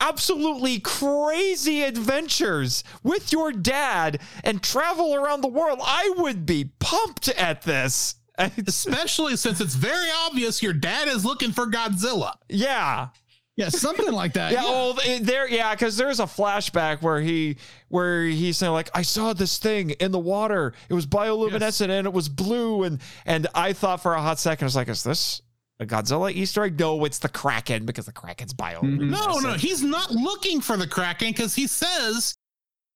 absolutely crazy adventures with your dad and travel around the world. I would be pumped at this. Especially since it's very obvious your dad is looking for Godzilla. yeah. yeah, something like that. Yeah, well, eh, there, yeah, because there's a flashback where he, where he's saying like, I saw this thing in the water. It was bioluminescent and it was blue, and and I thought for a hot second, I was like, is this a Godzilla Easter egg? No, it's the Kraken because the Kraken's bioluminescent. Mm-hmm. No, no, he's not looking for the Kraken because he says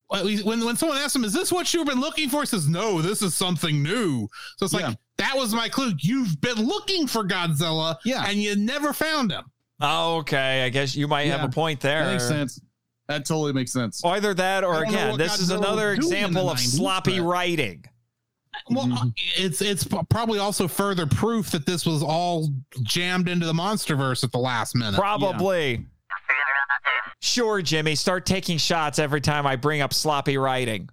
when when someone asks him, "Is this what you've been looking for?" He says, "No, this is something new." So it's Yeah. like that was my clue. You've been looking for Godzilla, Yeah. and you never found him. Oh, okay, I guess you might have a point there. that makes sense. That totally makes sense. Either that, or I don't know again, what this is another was doing in example of 90s, sloppy but- writing. Well, Mhm. uh, it's it's probably also further proof that this was all jammed into the MonsterVerse at the last minute. Probably. Sure, Jimmy, start taking shots every time I bring up sloppy writing.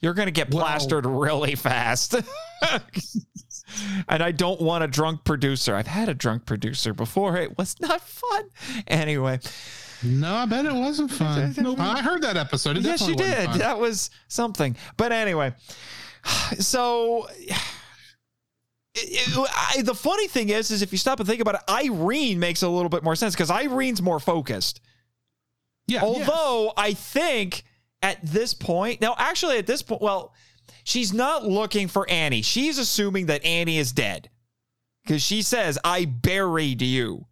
You're going to get Well- plastered really fast. and I don't want a drunk producer. I've had a drunk producer before. It was not fun. Anyway, No, I bet it wasn't fun. Nope. I heard that episode. It yes, you did. fun. That was something. But anyway, so it- it- I, the funny thing is, is if you stop and think about it, Irene makes a little bit more sense because Irene's more focused. Yeah. Although I think at this point, now actually at this point, well, she's not looking for Annie. She's assuming that Annie is dead because she says, "I buried you."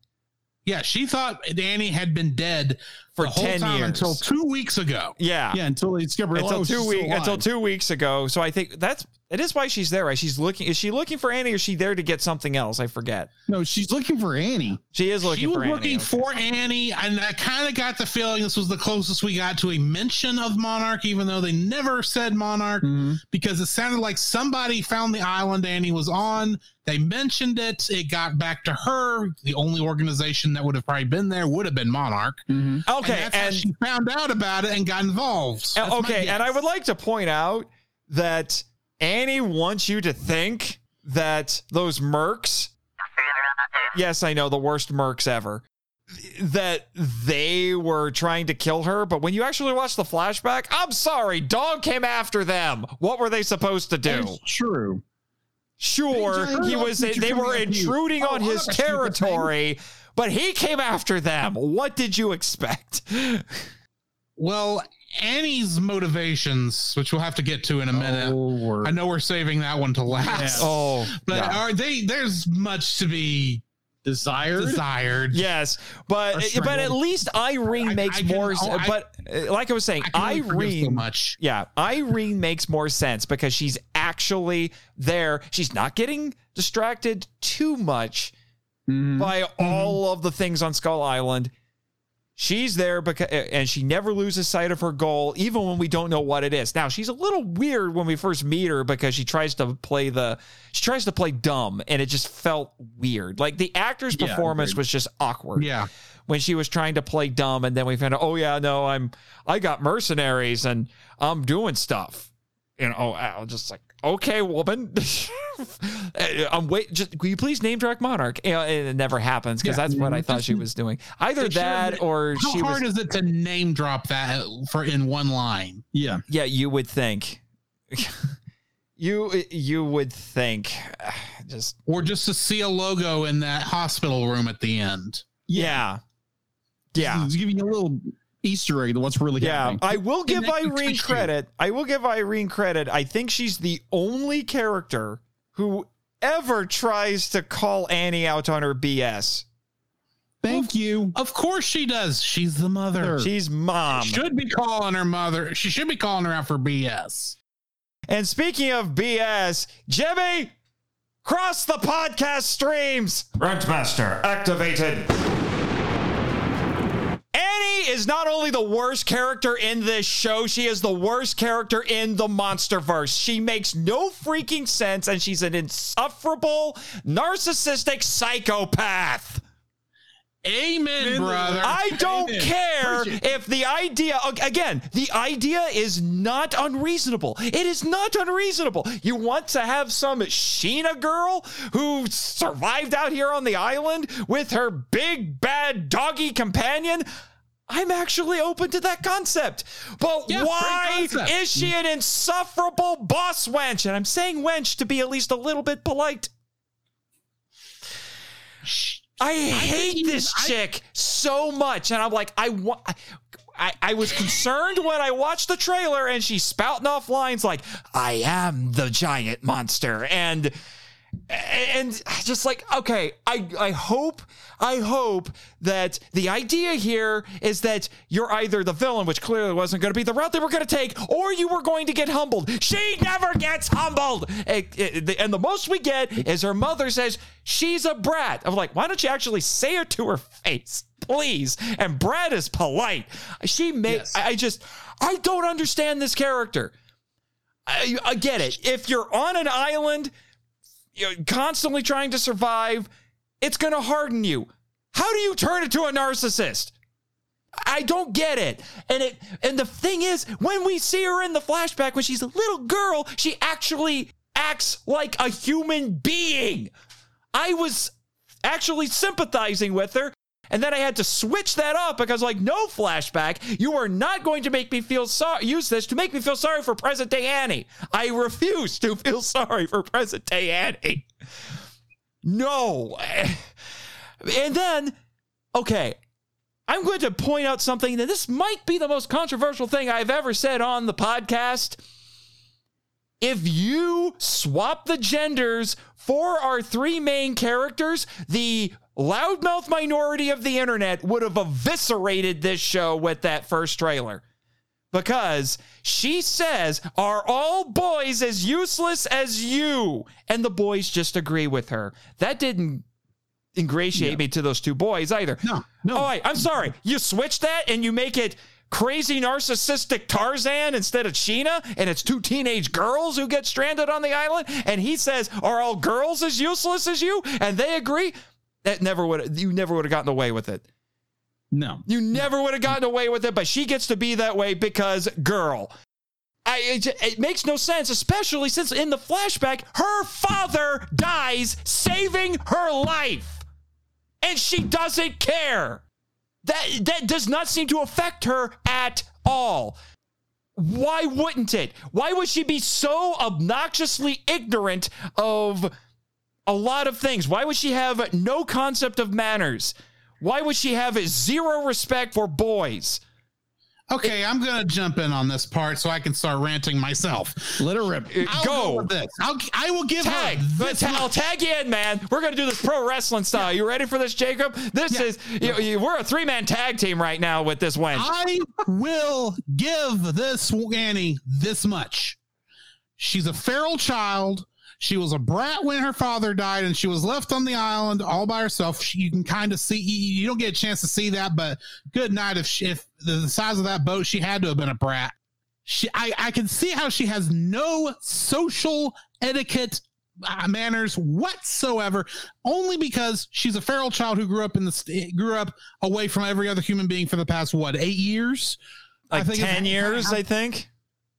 Yeah, she thought Annie had been dead For the whole 10 time years. until two weeks ago. Yeah, Yeah, until they until two weeks until two weeks ago. So I think that's it is why she's there, right? She's looking. Is she looking for Annie, or is she there to get something else? I forget. No, she's looking for Annie. She is looking she was for Annie. looking okay. for Annie, and I kind of got the feeling this was the closest we got to a mention of Monarch, even though they never said Monarch, Mm-hmm. because it sounded like somebody found the island Annie was on. They mentioned it. It got back to her. The only organization that would have probably been there would have been Monarch. Okay, and that's how and she found out about it and got involved. Uh, That's okay, and I would like to point out that Annie wants you to think that those mercs, yes, I know the worst mercs ever, that they were trying to kill her. But when you actually watch the flashback, I'm sorry, dog came after them. What were they supposed to do? It's true. Sure, he was. They were intruding Oh, on his have a stupid thing. territory, but he came after them. What did you expect? Well, Annie's motivations, which we'll have to get to in a minute. Oh, word. I know we're saving that one to last. Oh, But yeah. are they there's much to be Desired. desired. Yes, but but at least Irene makes I can- more. oh, I- but like I was saying, I can so Irene. much. yeah, Irene makes more sense because she's actually there. She's not getting distracted too much Mhm. by all of the things on Skull Island. She's there because and she never loses sight of her goal, even when we don't know what it is. Now she's a little weird when we first meet her because she tries to play the she tries to play dumb, and it just felt weird. Like the actor's Yeah, performance was just awkward Yeah. when she was trying to play dumb and then we found out oh yeah no i'm i got mercenaries and i'm doing stuff you oh, know i was just like okay woman i'm eh, um, wait just will you please name drag monarch You know, and it never happens because Yeah. that's what i thought she was doing either It that or How she hard was is it to name drop that uh, for in one line? Yeah. yeah you would think you uh, you would think just Or just to see a logo in that hospital room at the end? yeah yeah It's giving you a little Easter egg to what's really Yeah, happening. I will give that Irene twist you. credit. I will give Irene credit. I think she's the only character who ever tries to call Annie out on her BS. Thank you. Of course she does. She's the mother. She's mom. She should be calling her mother. She should be calling her out for BS. And speaking of BS, Jimmy, cross the podcast streams. Rentmaster activated. Annie is not only the worst character in this show, she is the worst character in the Monsterverse. She makes no freaking sense, and she's an insufferable, narcissistic psychopath. Amen, brother. I don't Amen. care Appreciate- if the idea, again, the idea is not unreasonable. It is not unreasonable. You want to have some Sheena girl who survived out here on the island with her big bad doggy companion? I'm actually open to that concept. But Yeah, why concept. is she an insufferable boss wench? And I'm saying wench to be at least a little bit polite. I hate this chick so much, and I'm like, I want. I, I was concerned when I watched the trailer and she's spouting off lines like, I am the giant monster. And and just like, okay, I, I hope, I hope that the idea here is that you're either the villain, which clearly wasn't going to be the route they were going to take, or you were going to get humbled. She never gets humbled. And the most we get is her mother says she's a brat. I'm like, why don't you actually say it to her face? Please. And Brad is polite. She made, Yes. I I just, I don't understand this character. I, I get it. If you're on an island, you know, constantly trying to survive, it's going to harden you. How do you turn into a narcissist? I don't get it. And it and the thing is, when we see her in the flashback when she's a little girl, she actually acts like a human being. I was actually sympathizing with her. And then I had to switch that up because, like, no flashback. You are not going to make me feel sorry. Use this to make me feel sorry for present day Annie. I refuse to feel sorry for present day Annie. No. And then, okay, I'm going to point out something that this might be the most controversial thing I've ever said on the podcast. If you swap the genders for our three main characters, the loudmouth minority of the internet would have eviscerated this show with that first trailer. Because she says, Are all boys as useless as you? And the boys just agree with her. That didn't ingratiate me to those two boys either. No, no. Oh, wait, I'm sorry. You switch that and you make it crazy narcissistic Tarzan instead of Sheena, and it's two teenage girls who get stranded on the island. And he says, "Are all girls as useless as you?" And they agree. That never would you never would have gotten away with it. No. You never would have gotten away with it, but she gets to be that way because girl. I, it, it makes no sense, especially since in the flashback, her father dies saving her life. And she doesn't care. That, that does not seem to affect her at all. Why wouldn't it? Why would she be so obnoxiously ignorant of a lot of things? Why would she have no concept of manners? Why would she have zero respect for boys? Okay, I'm gonna jump in on this part so I can start ranting myself. Let her rip. I'll Go. with this. I'll, I will give Tag. her But this ta- I'll tag you in, man. We're gonna do this pro wrestling style. You ready for this, Jacob? This Yeah. is you, you- we're a three man tag team right now with this win. I will give this Annie this much. She's a feral child. She was a brat when her father died, and she was left on the island all by herself. She, you can kind of see. You, you don't get a chance to see that, but good night. If she, if the, the size of that boat, she had to have been a brat. She, I, I can see how she has no social etiquette uh, manners whatsoever, only because she's a feral child who grew up in the st- grew up away from every other human being for the past what eight years. I like think ten years, I think.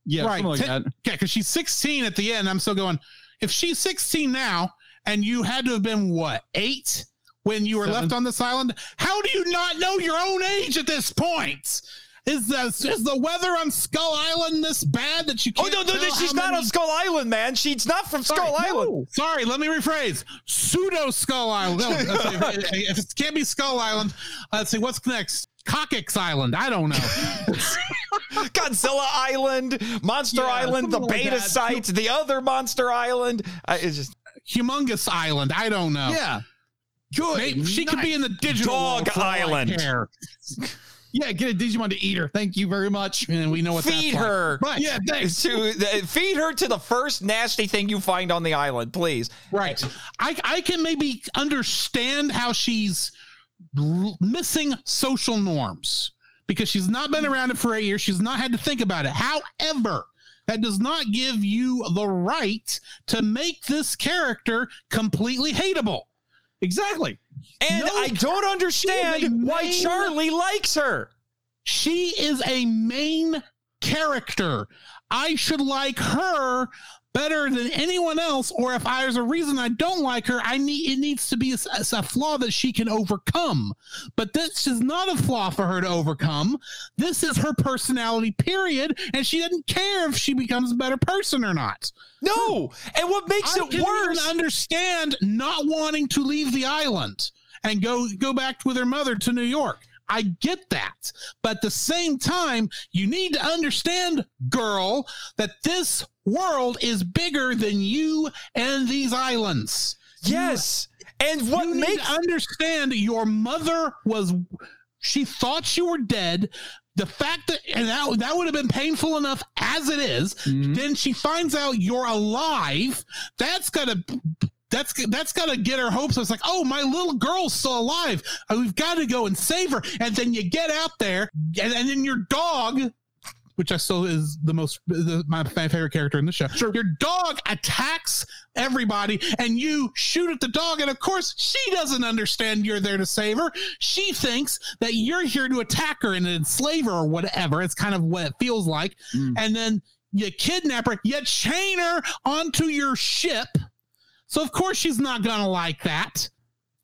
Yeah, Right. something like Ten- that. Yeah, because she's 16 at the end. I'm still going. If she's 16 now, and you had to have been what eight when you were Seven. left on this island, how do you not know your own age at this point? Is the is the weather on Skull Island this bad that you Oh can't? no, no, no, she's not many- on Skull Island, man. She's not from Skull Sorry, Island. no. Sorry, let me rephrase. Pseudo Skull Island. No, if it can't be Skull Island, let's see what's next. Cockix Island. I don't know. Godzilla Island, Monster Yeah, Island, the like beta that. site, the other Monster Island. I, it's just Humongous Island. I don't know. Yeah. Good. Maybe she could be in the digital Dog world for all I Island. Yeah, get a Digimon to eat her. Thank you very much. And we know what feed that's like. her. Right. Yeah, thanks. To the, feed her to the first nasty thing you find on the island, please. Right. I I can maybe understand how she's l- missing social norms because she's not been around it for eight years. She's not had to think about it. However, that does not give you the right to make this character completely hateable. Exactly. And No, I don't understand why main- Charlie likes her. She is a main character. I should like her better than anyone else, or if there's a reason I don't like her, I need it needs to be a, a flaw that she can overcome. But this is not a flaw for her to overcome. This is her personality, period, and she doesn't care if she becomes a better person or not. No. And what makes I it worse? even understand not wanting to leave the island and go go back with her mother to New York. I get that. But at the same time, you need to understand, girl, that this world is bigger than you and these islands. yes. And what you makes understand your mother was she thought you were dead. The fact that and that, that would have been painful enough as it is. Mm-hmm. Then she finds out you're alive. That's gotta that's that's gotta get her hopes. It's like, oh, my little girl's still alive. Uh, We've got to go and save her. And then you get out there, and, and then your dog which I still is the most the, my, my favorite character in the show. Sure. Your dog attacks everybody, and you shoot at the dog, and of course she doesn't understand you're there to save her. She thinks that you're here to attack her and enslave her or whatever. It's kind of what it feels like, Mm. and then you kidnap her, you chain her onto your ship. So of course she's not gonna like that.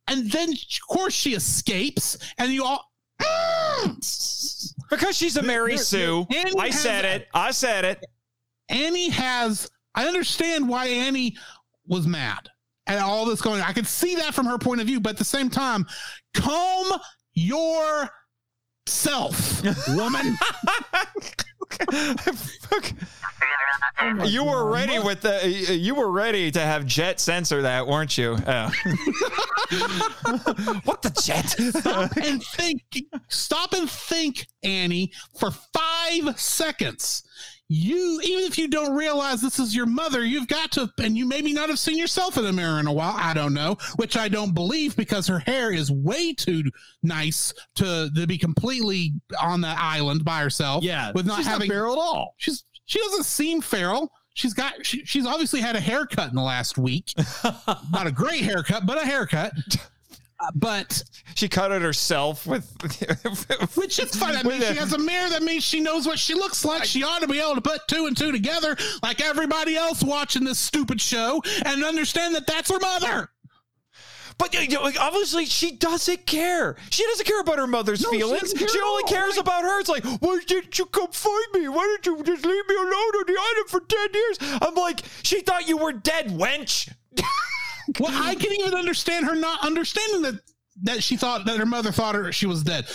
And then of course she escapes, and you all Because she's a Mary Sue. Annie I said it. I said it. Annie has I understand why Annie was mad at all this going on. I could see that from her point of view, but at the same time, calm your self, woman. you were ready with the. You were ready to have Jet censor that, weren't you? Oh. what the Jet? stop and think. Stop and think, Annie, for five seconds. You, even if you don't realize this is your mother, you've got to, and you maybe not have seen yourself in the mirror in a while. I don't know, which I don't believe because her hair is way too nice to, to be completely on that island by herself. Yeah, with not she's having not feral at all. she's she doesn't seem feral. She's got she, she's obviously had a haircut in the last week. Not a great haircut, but a haircut. But she cut it herself with. which is fine. I mean, she has a mirror. That means she knows what she looks like. She ought to be able to put two and two together, like everybody else watching this stupid show, and understand that that's her mother. But you know, like, obviously, she doesn't care. She doesn't care about her mother's No, feelings. doesn't She, only cares about her. It's like, why didn't you come find me? Why didn't you just leave me alone on the island for 10 years? I'm like, she thought you were dead, wench. Well, I can even understand her not understanding that that she thought that her mother thought her she was dead.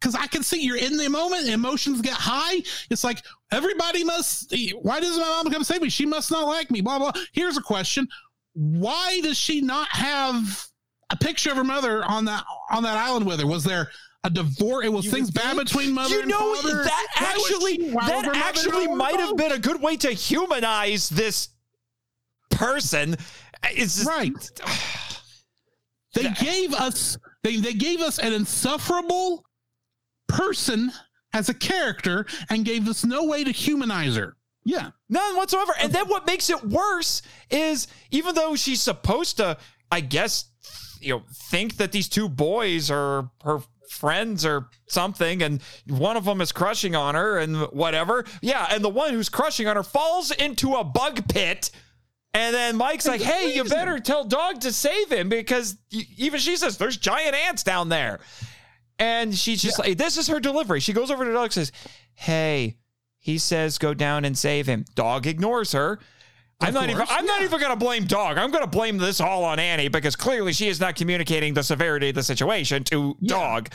Because I can see you're in the moment, emotions get high. It's like everybody must. Why does my mom come save me? She must not like me. Blah blah. Here's a question: Why does she not have a picture of her mother on that on that island with her? Was there a divorce? It was things bad between mother you and know, father. that actually, that actually might have been a good way to humanize this person. It's just, right. They gave us they they gave us an insufferable person as a character and gave us no way to humanize her. Yeah, None whatsoever. And then what makes it worse is even though she's supposed to, I guess, you know, think that these two boys are her friends or something, and one of them is crushing on her and whatever. Yeah, and the one who's crushing on her falls into a bug pit. And then Mike's like, "Hey, you better tell Dog to save him because even she says there's giant ants down there." And she's just like, "This is her delivery." She goes over to Dog and says, "Hey, he says go down and save him." Dog ignores her. I'm not even. I'm not even going to blame Dog. I'm going to blame this all on Annie because clearly she is not communicating the severity of the situation to Dog.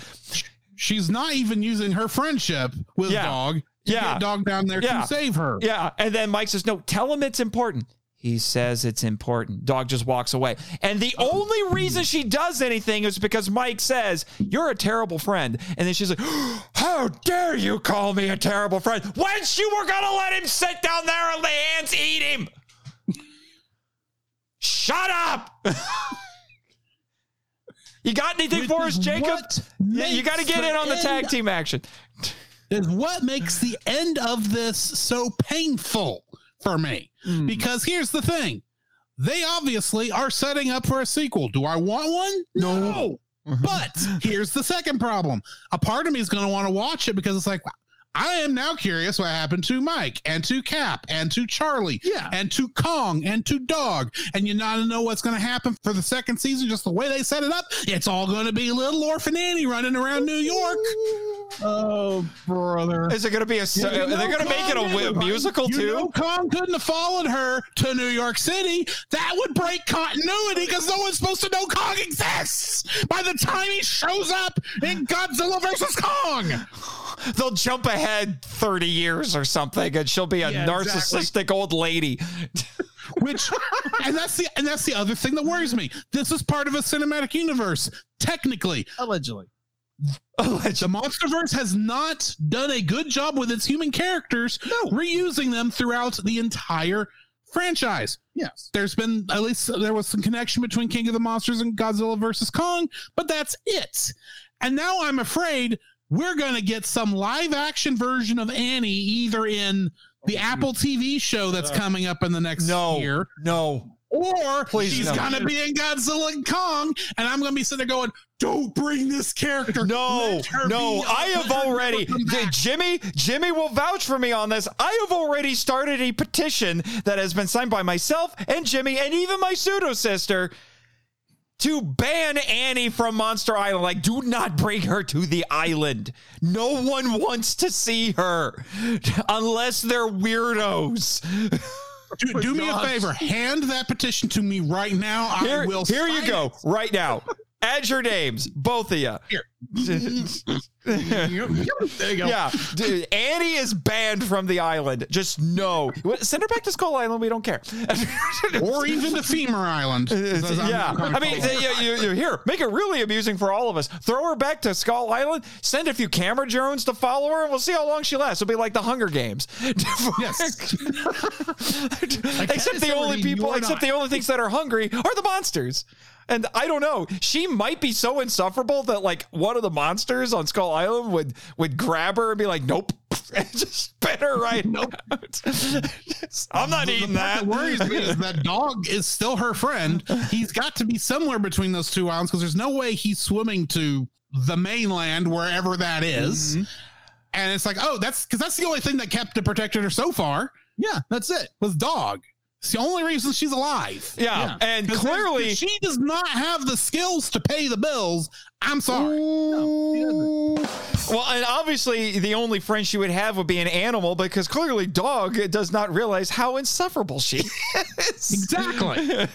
She's not even using her friendship with Yeah. dog to Yeah. get dog down there Yeah. to save her. Yeah. And then Mike says, no, tell him it's important. He says it's important. Dog just walks away. And the only reason she does anything is because Mike says, You're a terrible friend. And then she's like, How dare you call me a terrible friend? Once you were going to let him sit down there and the ants eat him. Shut up. you got anything Which for us, Jacob? Yeah, you got to get in on the tag team action. Is what makes the end of this so painful for me. Hmm. Because here's the thing. They obviously are setting up for a sequel. Do I want one? No. But here's the second problem. A part of me is going to want to watch it because it's like, I am now curious what happened to Mike and to Cap and to Charlie Yeah. and to Kong and to Dog. And you not know what's going to happen for the second season, just the way they set it up. It's all going to be little orphan Annie running around New York. Oh, brother. Is it going to be a? You they know going to make it a never- musical you too? know Kong couldn't have followed her to New York City. That would break continuity because no one's supposed to know Kong exists by the time he shows up in Godzilla versus Kong. They'll jump ahead 30 years or something and she'll be a Yeah, narcissistic old lady. Which, and that's the and that's the other thing that worries me. This is part of a cinematic universe. Technically, Allegedly. Allegedly. The MonsterVerse has not done a good job with its human characters, reusing them throughout the entire franchise. Yes. there's been at least there was some connection between King of the Monsters and Godzilla versus Kong, but that's it. And now I'm afraid we're going to get some live action version of Annie either in the oh, Apple TV show that's coming up in the next No, year, no. or Please, she's no. going to be in Godzilla and Kong, and I'm going to be sitting there going, "Don't bring this character." No, no, I have already. Jimmy, Jimmy will vouch for me on this. I have already started a petition that has been signed by myself and Jimmy and even my pseudo sister to ban Annie from Monster Island. Like, do not bring her to the island. No one wants to see her unless they're weirdos. Do, do me a favor, hand that petition to me right now. Here, I will. here you sign go, it. right now. Add your names, both of you. Here. There you go. Yeah, dude, Annie is banned from the island. Just no. Send her back to Skull Island. We don't care. or even the Femur Island. yeah, I mean, you, you, you, here, make it really amusing for all of us. Throw her back to Skull Island. Send a few camera drones to follow her, and we'll see how long she lasts. It'll be like the Hunger Games. Yes. except the only people, except you're the only things that are hungry are the monsters. And I don't know. She might be so insufferable that like one of the monsters on Skull Island would would grab her and be like, "Nope," and just spit her right. Nope. I'm not eating the that. that worries me is that dog is still her friend. He's got to be somewhere between those two islands because there's no way he's swimming to the mainland, wherever that is. Mm-hmm. And it's like, oh, that's because that's the only thing that kept and protected her so far Yeah, that's it. was dog. It's the only reason she's alive. Yeah, and 'Cause there's- clearly, she does not have the skills to pay the bills. I'm sorry. well, and obviously, the only friend she would have would be an animal because clearly, dog does not realize how insufferable she is. Exactly.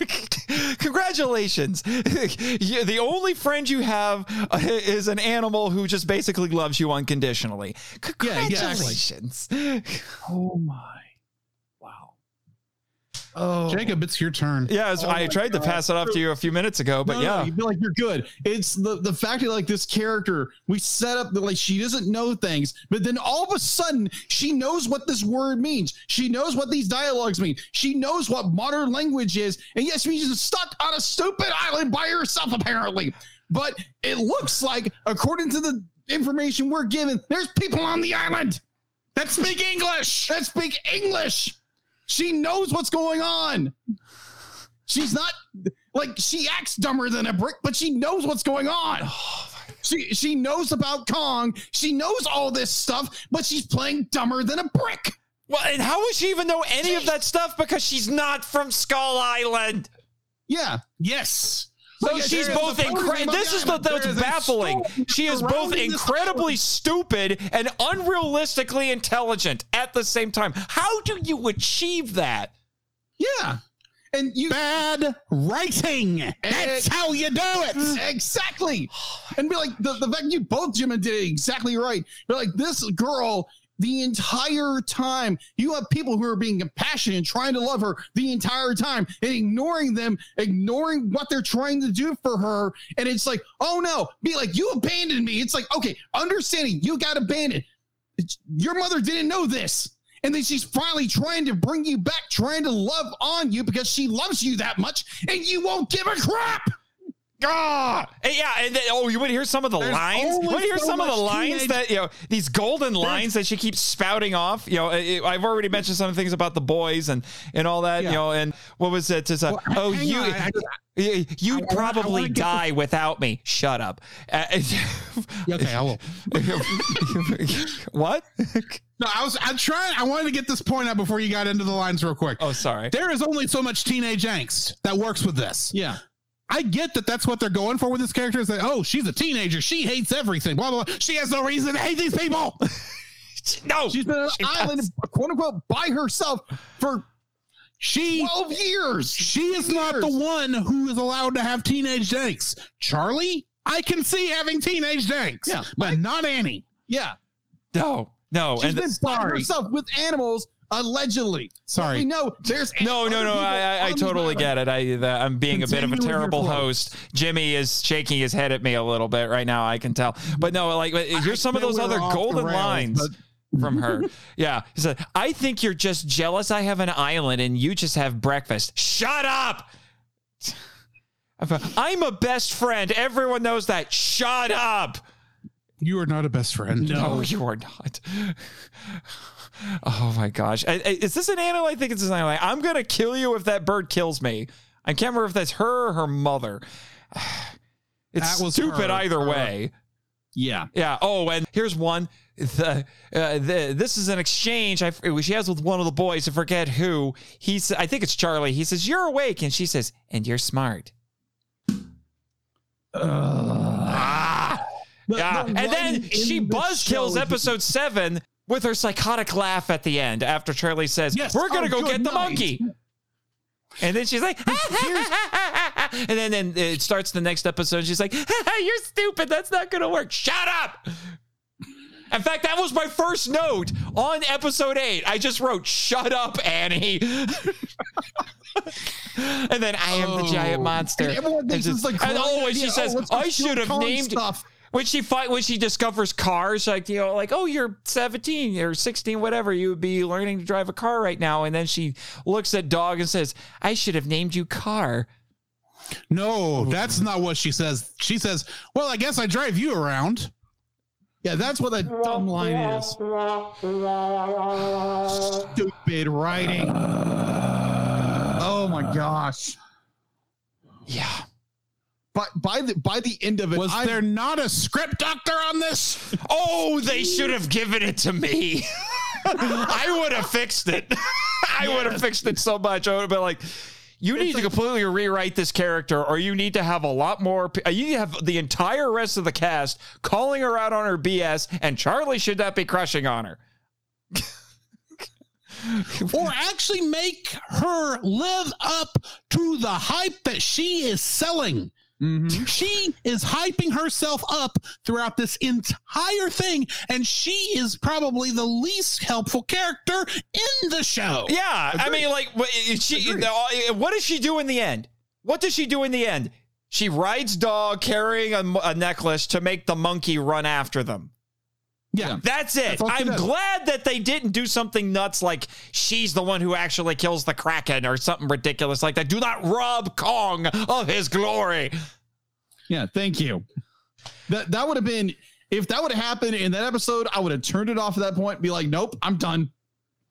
Congratulations. The only friend you have uh, is an animal who just basically loves you unconditionally. Yeah, exactly. Congratulations. Oh my. Wow. Oh. Jacob, it's your turn. Yeah, as- Oh I my tried to pass it off to you a few minutes ago, but No, no, yeah. you feel like you're good. It's the the fact that like this character, we set up that like she doesn't know things, but then all of a sudden she knows what this word means. She knows what these dialogues mean. She knows what modern language is, and yes, she's just stuck on a stupid island by herself apparently. But it looks like, according to the information we're given, there's people on the island that speak English. That speak English. She knows what's going on. She's not like she acts dumber than a brick, but she knows what's going on. Oh she she knows about Kong. She knows all this stuff, but she's playing dumber than a brick. Well, and how would she even know any of that stuff because she's not from Skull Island? Yeah. Yes. So But yet she's both incredible. This is the that's There is baffling. She is both incredibly stupid and unrealistically intelligent at the same time. How do you achieve that? Yeah. And you Bad writing. That's how you do it. exactly. And be like the, the fact you both Jim and did it exactly right. But like this girl, the entire time, you have people who are being compassionate and trying to love her the entire time and ignoring them, ignoring what they're trying to do for her. And it's like, oh no, be like, you abandoned me. It's like, okay, understanding you got abandoned. Your mother didn't know this. And then she's finally trying to bring you back, trying to love on you because she loves you that much, and you won't give a crap. Ah, yeah, and then, oh, you want to hear some of the There's lines? You to hear so some of the lines teenage- that you know these golden lines that she keeps spouting off? You know, I- I've already mentioned some things about the boys and and all that. You know, and what was it? It's a, Well, oh, you. on, I- you- You'd I I probably die without me. Shut up. Uh, Okay, I will. what? No, I was. I'm trying. I wanted to get this point out before you got into the lines real quick. oh, sorry. There is only so much teenage angst that works with this. Yeah. I get that that's what they're going for with this character. Is that oh, she's a teenager. She hates everything. Blah blah. blah. She has no reason to hate these people. No, She's been on an island, does. quote unquote, by herself for She 12 years. she is not the one who is allowed to have teenage angst. Charlie, I can see having teenage angst. Yeah. but not Annie. Yeah. no, no. She's And been by herself with animals, allegedly. Sorry. We know there's No, no, no. I, I, I totally get it. I, the, I'm being a bit of a Continue with your terrible host. Jimmy is shaking his head at me a little bit right now. I can tell. But no, like uh, here's some of those other golden rails, lines but- from her. Yeah, he said, "I think you're just jealous. I have an island and you just have breakfast. Shut up." I'm a best friend. Everyone knows that. Shut up. You are not a best friend. No, you are not. Oh my gosh. I- I- Is this an animal? I think it's an animal. I'm going to kill you if that bird kills me. I can't remember if that's her or her mother. It's That was stupid her. either Her. way. Yeah. Yeah. Oh, and here's one. The, uh, the, this is an exchange I, she has with one of the boys. I forget who. He's. I think it's Charlie. He says, "You're awake," and she says, "And you're smart." Ah. The- Yeah. the And then she buzz kills episode seven with her psychotic laugh at the end after Charlie says, Yes. We're going to Oh, go get the monkey. And then she's like, and then, then it starts the next episode. She's like, You're stupid. That's not going to work. Shut up. In fact, that was my first note on episode eight. I just wrote, Shut up, Annie. and then I am the giant Oh. monster. And everyone thinks And it's like and oh, idea. she oh, says, Oh, I should have named stuff. When she fight when she discovers cars, like you know, like oh, you're 17 or 16, whatever, you would be learning to drive a car right now, and then she looks at dog and says, "I should have named you Car." No, that's not what she says. She says, "Well, I guess I drive you around." Yeah, that's what that dumb line is. Stupid writing. Oh my gosh. Yeah, But by the by the end of it, Was I'm- there not a script doctor on this? Oh, they should have given it to me. I would have fixed it. I would have fixed it so much. I would have been like, you need to completely rewrite this character, or you need to have a lot more. You need to have the entire rest of the cast calling her out on her BS, and Charlie should not be crushing on her. or actually make her live up to the hype that she is selling. Mhm. She is hyping herself up throughout this entire thing, and she is probably the least helpful character in the show. Yeah, I mean, like, what, is she? Agreed. uh, What does she do in the end? What does she do in the end? She rides dog carrying a necklace to make the monkey run after them. Yeah. That's it. That's I'm glad that they didn't do something nuts like she's the one who actually kills the Kraken or something ridiculous like that. Do not rob Kong of his glory. Yeah, thank you. That that would have been if that would have happened in that episode, I would have turned it off at that point and be like, nope, I'm done.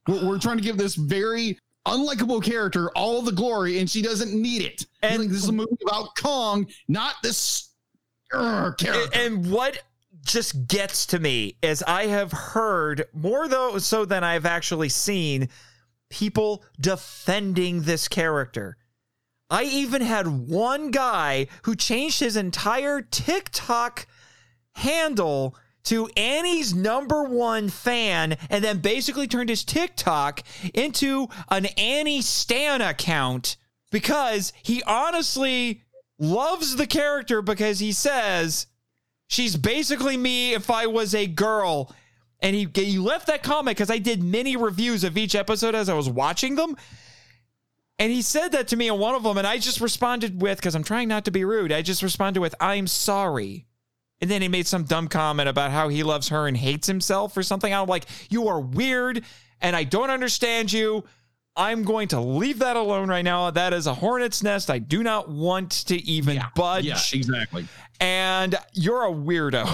We're, we're trying to give this very unlikable character all the glory, and she doesn't need it. And- And this is a movie about Kong, not this uh, character. And what just gets to me is I have heard more though so than I've actually seen people defending this character. I even had one guy who changed his entire TikTok handle to Annie's number one fan and then basically turned his TikTok into an Annie Stan account because he honestly loves the character because he says she's basically me if I was a girl. And he, he left that comment because I did many reviews of each episode as I was watching them. And he said that to me in one of them, and I just responded with, because I'm trying not to be rude, I just responded with, I'm sorry. And then he made some dumb comment about how he loves her and hates himself or something. I'm like, you are weird and I don't understand you. I'm going to leave that alone right now. That is a hornet's nest. I do not want to even budge. yeah, exactly. And you're a weirdo.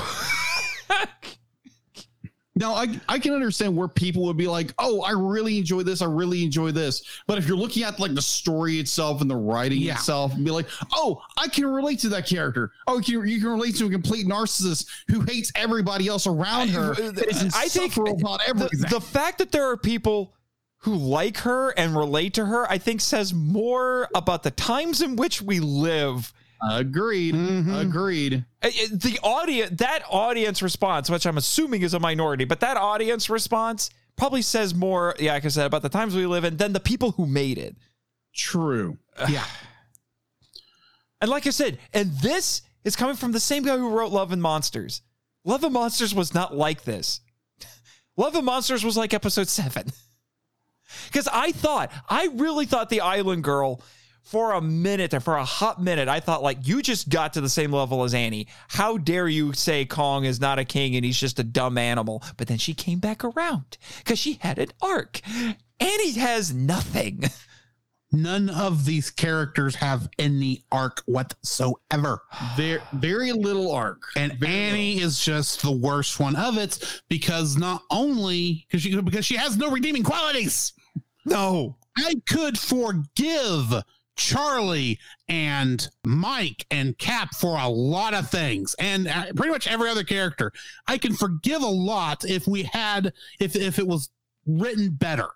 Now I I can understand where people would be like, oh, I really enjoy this, I really enjoy this. But if you're looking at like the story itself and the writing Yeah. itself, and be like, oh, I can relate to that character. Oh, you can, you can relate to a complete narcissist who hates everybody else around her. Uh, is I think about the, everything. the fact that there are people who like her and relate to her, I think says more about the times in which we live. Agreed. Mhm. Agreed. The audience, that audience response, which I'm assuming is a minority, but that audience response probably says more, yeah, like I said, about the times we live in than the people who made it. True. Yeah. And like I said, and this is coming from the same guy who wrote Love and Monsters. Love and Monsters was not like this. Love and Monsters was like episode seven. Because I thought, I really thought the Island Girl for a minute, or for a hot minute, I thought, like, you just got to the same level as Annie. How dare you say Kong is not a king and he's just a dumb animal? But then she came back around because she had an arc. Annie has nothing. None of these characters have any arc whatsoever. Very, very little arc. And Very Annie is just the worst one of it because not only because she because she has no redeeming qualities. No. I could forgive Charlie and Mike and Cap for a lot of things, and uh, pretty much every other character. I can forgive a lot if we had if if it was written better.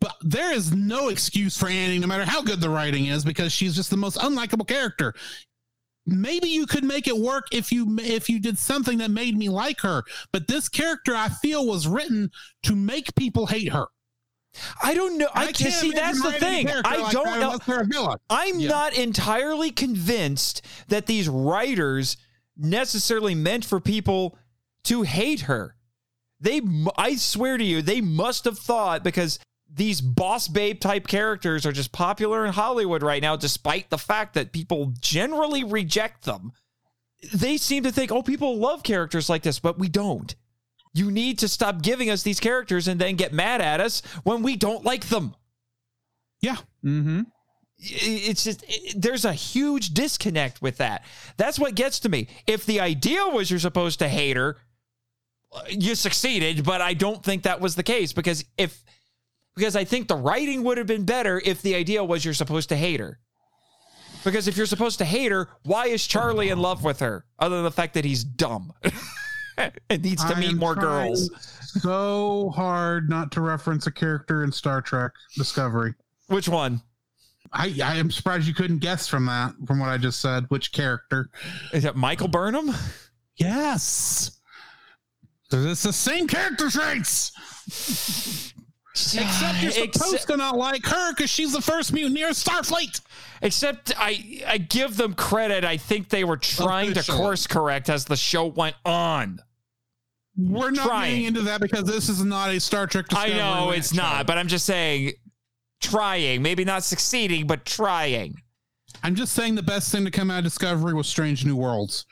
But there is no excuse for Annie, no matter how good the writing is, because she's just the most unlikable character. Maybe you could make it work if you if you did something that made me like her. But this character, I feel, was written to make people hate her. I don't know. I, And can see that's the thing. I like don't know. unless they're a villain. I'm Yeah. not entirely convinced that these writers necessarily meant for people to hate her. They, I swear to you, they must have thought because these boss babe type characters are just popular in Hollywood right now, despite the fact that people generally reject them. They seem to think, oh, people love characters like this, but we don't. You need to stop giving us these characters and then get mad at us when we don't like them Yeah. Mm-hmm. it's just it- there's a huge disconnect with that. That's what gets to me. If the idea was you're supposed to hate her, you succeeded, but I don't think that was the case because if because I think the writing would have been better if the idea was you're supposed to hate her. Because if you're supposed to hate her, why is Charlie in love with her other than the fact that he's dumb and needs to I meet more girls? So hard not to reference a character in Star Trek Discovery. Which one? I, I am surprised you couldn't guess from that, from what I just said, which character. Is it Michael Burnham? Yes. It's the same character traits. Except you're Except- supposed to not like her because she's the first mutineer of Starfleet. Except I I give them credit. I think they were trying to course correct as the show went on. We're not Trying. getting into that because this is not a Star Trek I Discovery. know rant it's show. not, but I'm just saying trying, maybe not succeeding, but trying. I'm just saying the best thing to come out of Discovery was Strange New Worlds.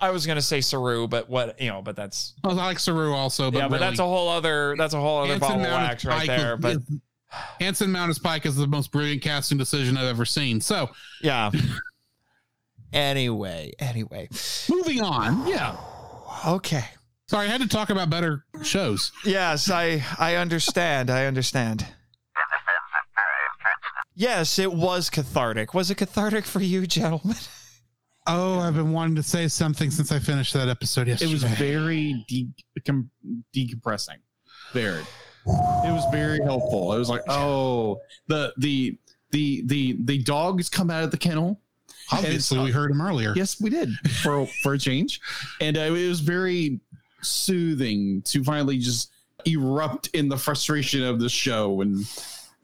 I was gonna say Saru, but what you know, but that's I like Saru also, but yeah, but really, that's a whole other that's a whole other ball of Mount wax as right Pike there. is- But is- Anson Mount as Pike is the most brilliant casting decision I've ever seen. So yeah. anyway, anyway, moving on. Yeah. okay. Sorry, I had to talk about better shows. Yes, I I understand. I understand. Yes, it was cathartic. Was it cathartic for you, gentlemen? Oh, I've been wanting to say something since I finished that episode yesterday. It was very de- com- decompressing. Very. It was very helpful. It was like, oh, the the the the the dogs come out of the kennel. obviously we heard him earlier. Yes, we did for for a change, and uh, it was very soothing to finally just erupt in the frustration of the show and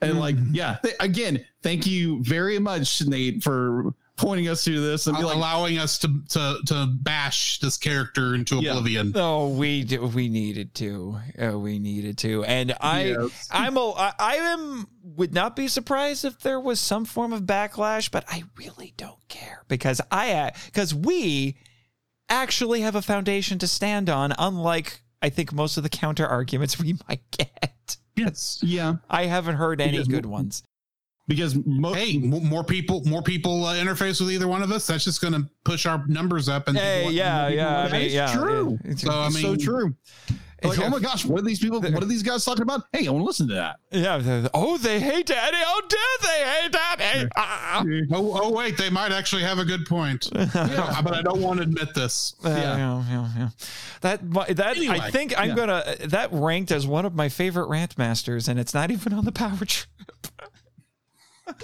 and like yeah. Th- again, thank you very much, Nate, for pointing us to this and be like, allowing us to, to to bash this character into Yeah. oblivion. No, we d- we needed to. Uh, we needed to, and I Yes. I'm a I, I am would not be surprised if there was some form of backlash, but I really don't care because I because we actually have a foundation to stand on, unlike I think most of the counter arguments we might get. Yes. yeah, I haven't heard any Because- good ones. Because mo- Hey, mo- more people, more people uh, interface with either one of us. That's just going to push our numbers up. And Hey, people- yeah, yeah, I mean, is yeah. true. It's- So I mean, so true. Like, Yeah. oh my gosh, what are these people? What are these guys talking about? Hey, I want to listen to that. yeah. Oh, they hate Daddy. Oh, dare they hate Daddy? Ah. Oh, oh, wait, they might actually have a good point. Yeah, but I don't want to admit this. Uh, Yeah. yeah, yeah, yeah. That that I think I'm yeah. gonna that ranked as one of my favorite rant masters, and it's not even on the power trip. Uh,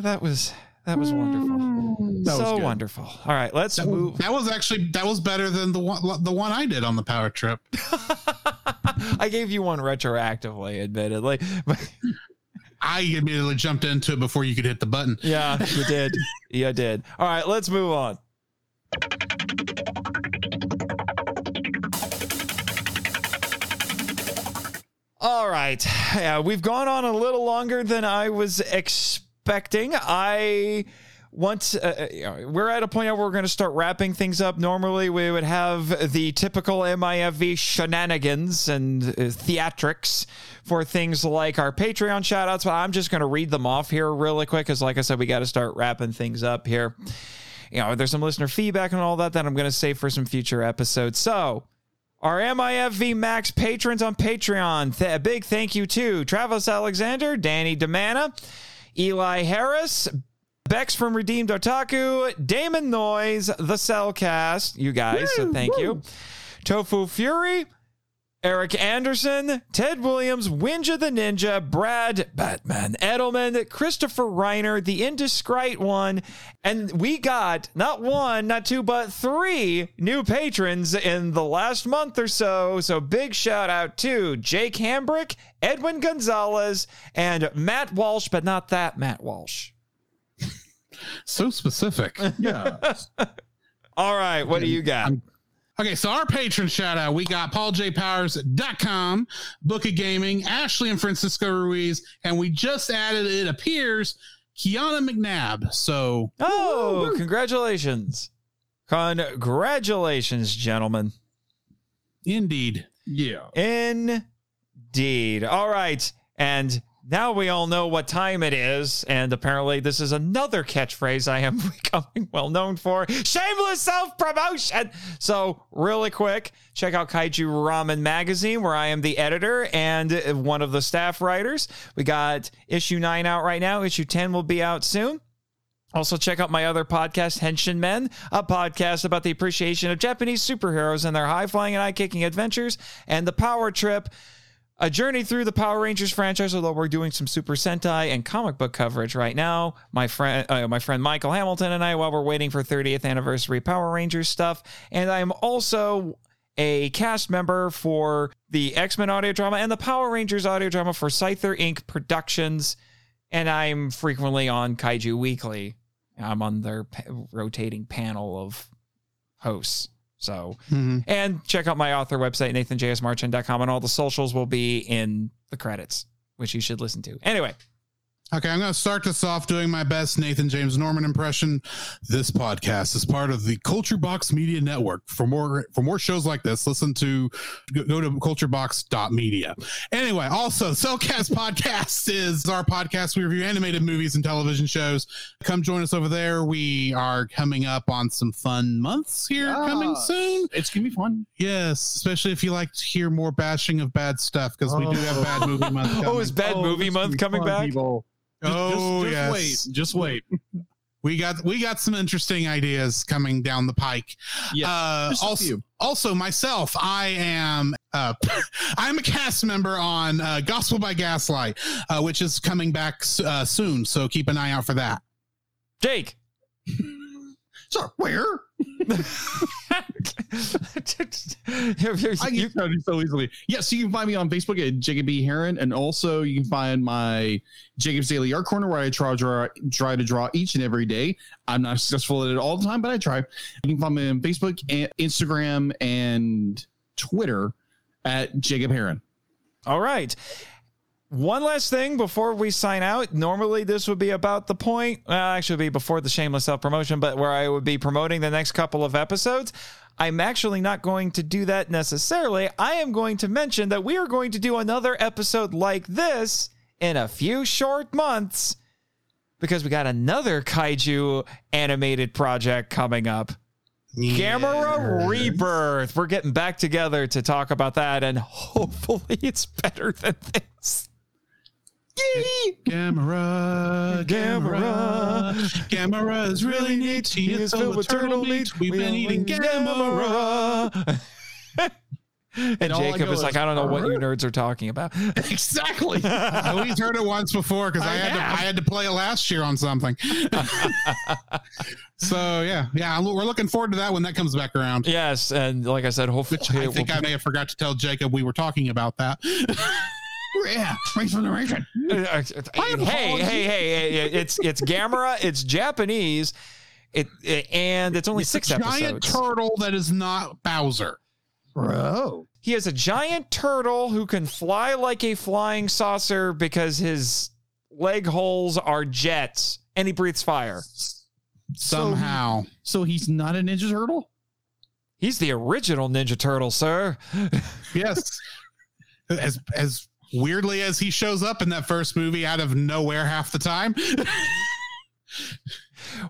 that was that was wonderful, That was so good. wonderful. All right, let's That move. was, that was actually that was better than the one the one I did on the power trip. I gave you one retroactively, admittedly, but I immediately jumped into it before you could hit the button. yeah, you did, you did. All right, let's move on. All right. Yeah, we've gone on a little longer than I was expecting. I once uh, we're at a point where we're going to start wrapping things up. Normally, we would have the typical MIFV shenanigans and uh, theatrics for things like our Patreon shoutouts, but I'm just going to read them off here really quick because, like I said, we got to start wrapping things up here. You know, there's some listener feedback and all that that I'm going to save for some future episodes. So, our MIFV Max patrons on Patreon, th- a big thank you to Travis Alexander, Danny Demana, Eli Harris, Bex from Redeemed Otaku, Damon Noise, The Cel Cast, you guys, so thank you. Tofu Fury, Eric Anderson, Ted Williams, Winja the Ninja, Brad Batman Edelman, Christopher Reiner, the indiscreet one, and we got not one, not two, but three new patrons in the last month or so. So big shout out to Jake Hambrick, Edwin Gonzalez, and Matt Walsh, but not that Matt Walsh. So specific. Yeah. All right, what do you got? Okay, so our patron shout out, we got pauljpowers.com, Book of Gaming, Ashley and Francisco Ruiz, and we just added, it appears, Kiana McNabb. So, Oh, congratulations. Congratulations, gentlemen. indeed. yeah. Indeed. All right. And now we all know what time it is. And apparently, this is another catchphrase I am becoming well known for shameless self promotion. So, really quick, check out Kaiju Ramen Magazine, where I am the editor and one of the staff writers. We got issue nine out right now, issue 10 will be out soon. Also, check out my other podcast, Henshin Men, a podcast about the appreciation of Japanese superheroes and their high flying and eye kicking adventures, and The Power Trip, a journey through the Power Rangers franchise. Although we're doing some Super Sentai and comic book coverage right now, my friend, uh, my friend Michael Hamilton and I, while we're waiting for 30th anniversary Power Rangers stuff, and I am also a cast member for the X Men audio drama and the Power Rangers audio drama for Scyther Inc. Productions and I'm frequently on Kaiju Weekly. I'm on their rotating panel of hosts. So, Mhm. and check out my author website, nathanjsmarchand.com, and all the socials will be in the credits, which you should listen to. Anyway, Okay, I'm going to start this off doing my best Nathan James Norman impression. This podcast is part of the Culture Box Media Network. For more for more shows like this, listen to go, go to culturebox.media. Anyway, also Cel Cast Podcast is our podcast. We review animated movies and television shows. Come join us over there. We are coming up on some fun months here coming soon. It's gonna be fun. Yes, especially if you like to hear more bashing of bad stuff because we do have bad oh. movie month. oh, coming. is Bad Movie Month coming back? People. Just, Oh, just, just yes. wait. Just wait. we got we got some interesting ideas coming down the pike. Yeah. Uh, also, also myself, I am uh, I'm a cast member on uh, Gospel by Gaslight, uh, which is coming back uh, soon. So keep an eye out for that. Jake. Sorry, where? I You- get started so easily. Yeah, so you can find me on Facebook at Jacob B. Heron, and also you can find my Jacob's Daily Art Corner where I try, draw, try to draw each and every day. I'm not successful at it all the time, but I try. You can find me on Facebook, and Instagram, and Twitter at Jacob Heron. All right. One last thing before we sign out. Normally, this would be about the point. Well, actually, be before the shameless self promotion, but where I would be promoting the next couple of episodes. I'm actually not going to do that necessarily. I am going to mention that we are going to do another episode like this in a few short months because we got another kaiju animated project coming up. Gamera Rebirth. We're getting back together to talk about that, and hopefully it's better than this. Gamera, Gamera, Gamera is really neat. He is filled with turtle meat. We've been eating Gamera. And I Jacob is like, I don't know what you nerds are talking about. Exactly. At least heard it once before because I, I had to. I had to play it last year on something. so yeah, yeah, we're looking forward to that when that comes back around. yes, and like I said, hopefully Which I think will I may have forgot to tell Jacob we were talking about that. Yeah. space for the narration. Uh, hey, hey, hey, hey, it's it's Gamera, it's Japanese, it, it- and it's only It's six a giant episodes. turtle that is not Bowser. Bro. He has a giant turtle who can fly like a flying saucer because his leg holes are jets and he breathes fire. somehow. So he's not a Ninja Turtle. He's the original Ninja Turtle, sir. yes. As as weirdly as he shows up in that first movie out of nowhere half the time.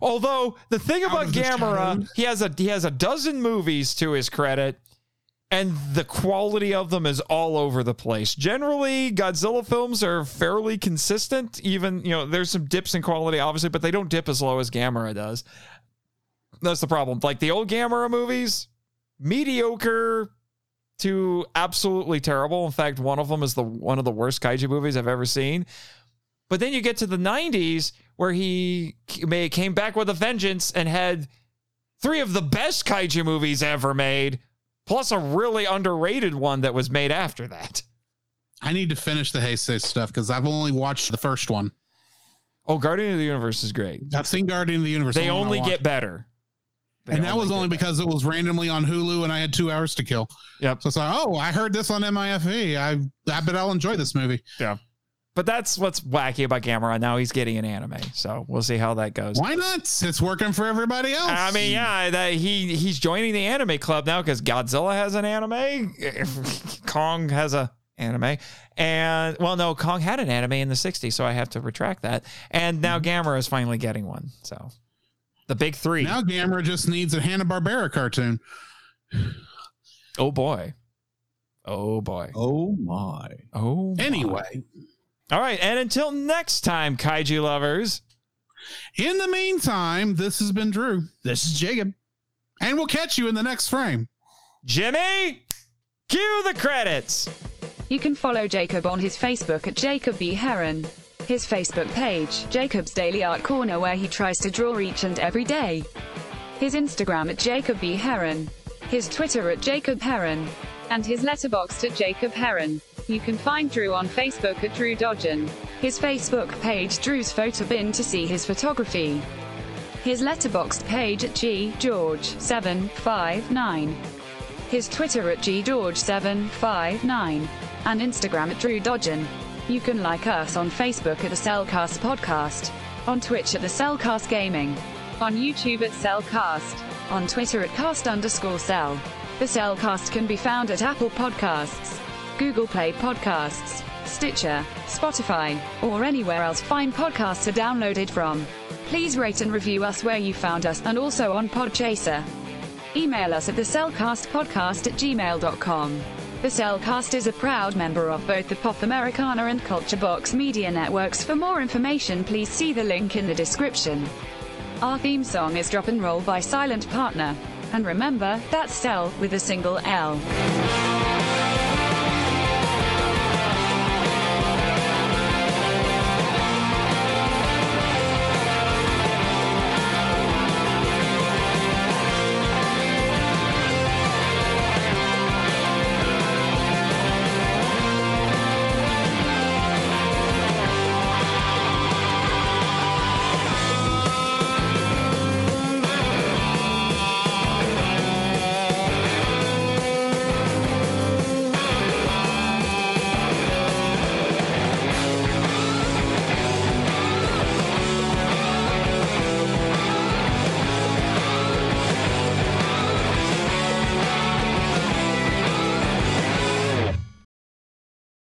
Although the thing about Gamera, he has a he has a dozen movies to his credit, and the quality of them is all over the place. Generally, Godzilla films are fairly consistent. Even you know, there's some dips in quality, obviously, but they don't dip as low as Gamera does. That's the problem. Like the old Gamera movies, mediocre to absolutely terrible. In fact, one of them is the one of the worst kaiju movies I've ever seen. But then you get to the 90s where he may came back with a vengeance and had three of the best kaiju movies ever made, plus a really underrated one that was made after that. I need to finish the Heisei stuff because I've only watched the first one. Oh, Guardian of the Universe is great. I've seen Guardian of the Universe. They the only get better. They and that was only because it was randomly on Hulu and I had two hours to kill. Yep. So it's like, oh, I heard this on MIFV. I, bet I'll enjoy this movie. Yeah. But that's what's wacky about Gamera. Now he's getting an anime, so we'll see how that goes. Why not? It's working for everybody else. I mean, yeah, that he he's joining the anime club now because Godzilla has an anime, Kong has a anime, and well, no, Kong had an anime in the '60s, so I have to retract that. And now mm-hmm. Gamera is finally getting one. So the big three. Now Gamera just needs a Hanna Barbera cartoon. oh boy, oh boy, Oh my. oh. my. Anyway, all right, and until next time, kaiju lovers. in the meantime, this has been Drew, This is Jacob. and we'll catch you in the next frame. Jimmy, cue the credits. You can follow Jacob on his Facebook at Jacob B. Heron. His Facebook page, Jacob's Daily Art Corner, where he tries to draw each and every day. His Instagram at Jacob B. Heron. His Twitter at Jacob Heron. And his letterboxd at Jacob Heron. You can find Drew on Facebook at Drew Dodgen. His Facebook page, Drew's Photo Bin, to see his photography. His letterboxd page at G George 759. His Twitter at ggeorge759 and Instagram at Drew Dodgen. You can like us on Facebook at the Cel Cast Podcast, on Twitch at the Cel Cast Gaming, on YouTube at Cel Cast, on Twitter at cast underscore cel. The Cel Cast can be found at Apple Podcasts, Google Play Podcasts, Stitcher, Spotify, or anywhere else fine podcasts are downloaded from. Please rate and review us where you found us and also on Podchaser. Email us at thecelcastpodcast at gmail.com. The Cel Cast is a proud member of both the Pop Americana and Culture Box media networks. For more information, please see the link in the description. Our theme song is Drop and Roll by Silent Partner. And remember, that's Cel with a single L.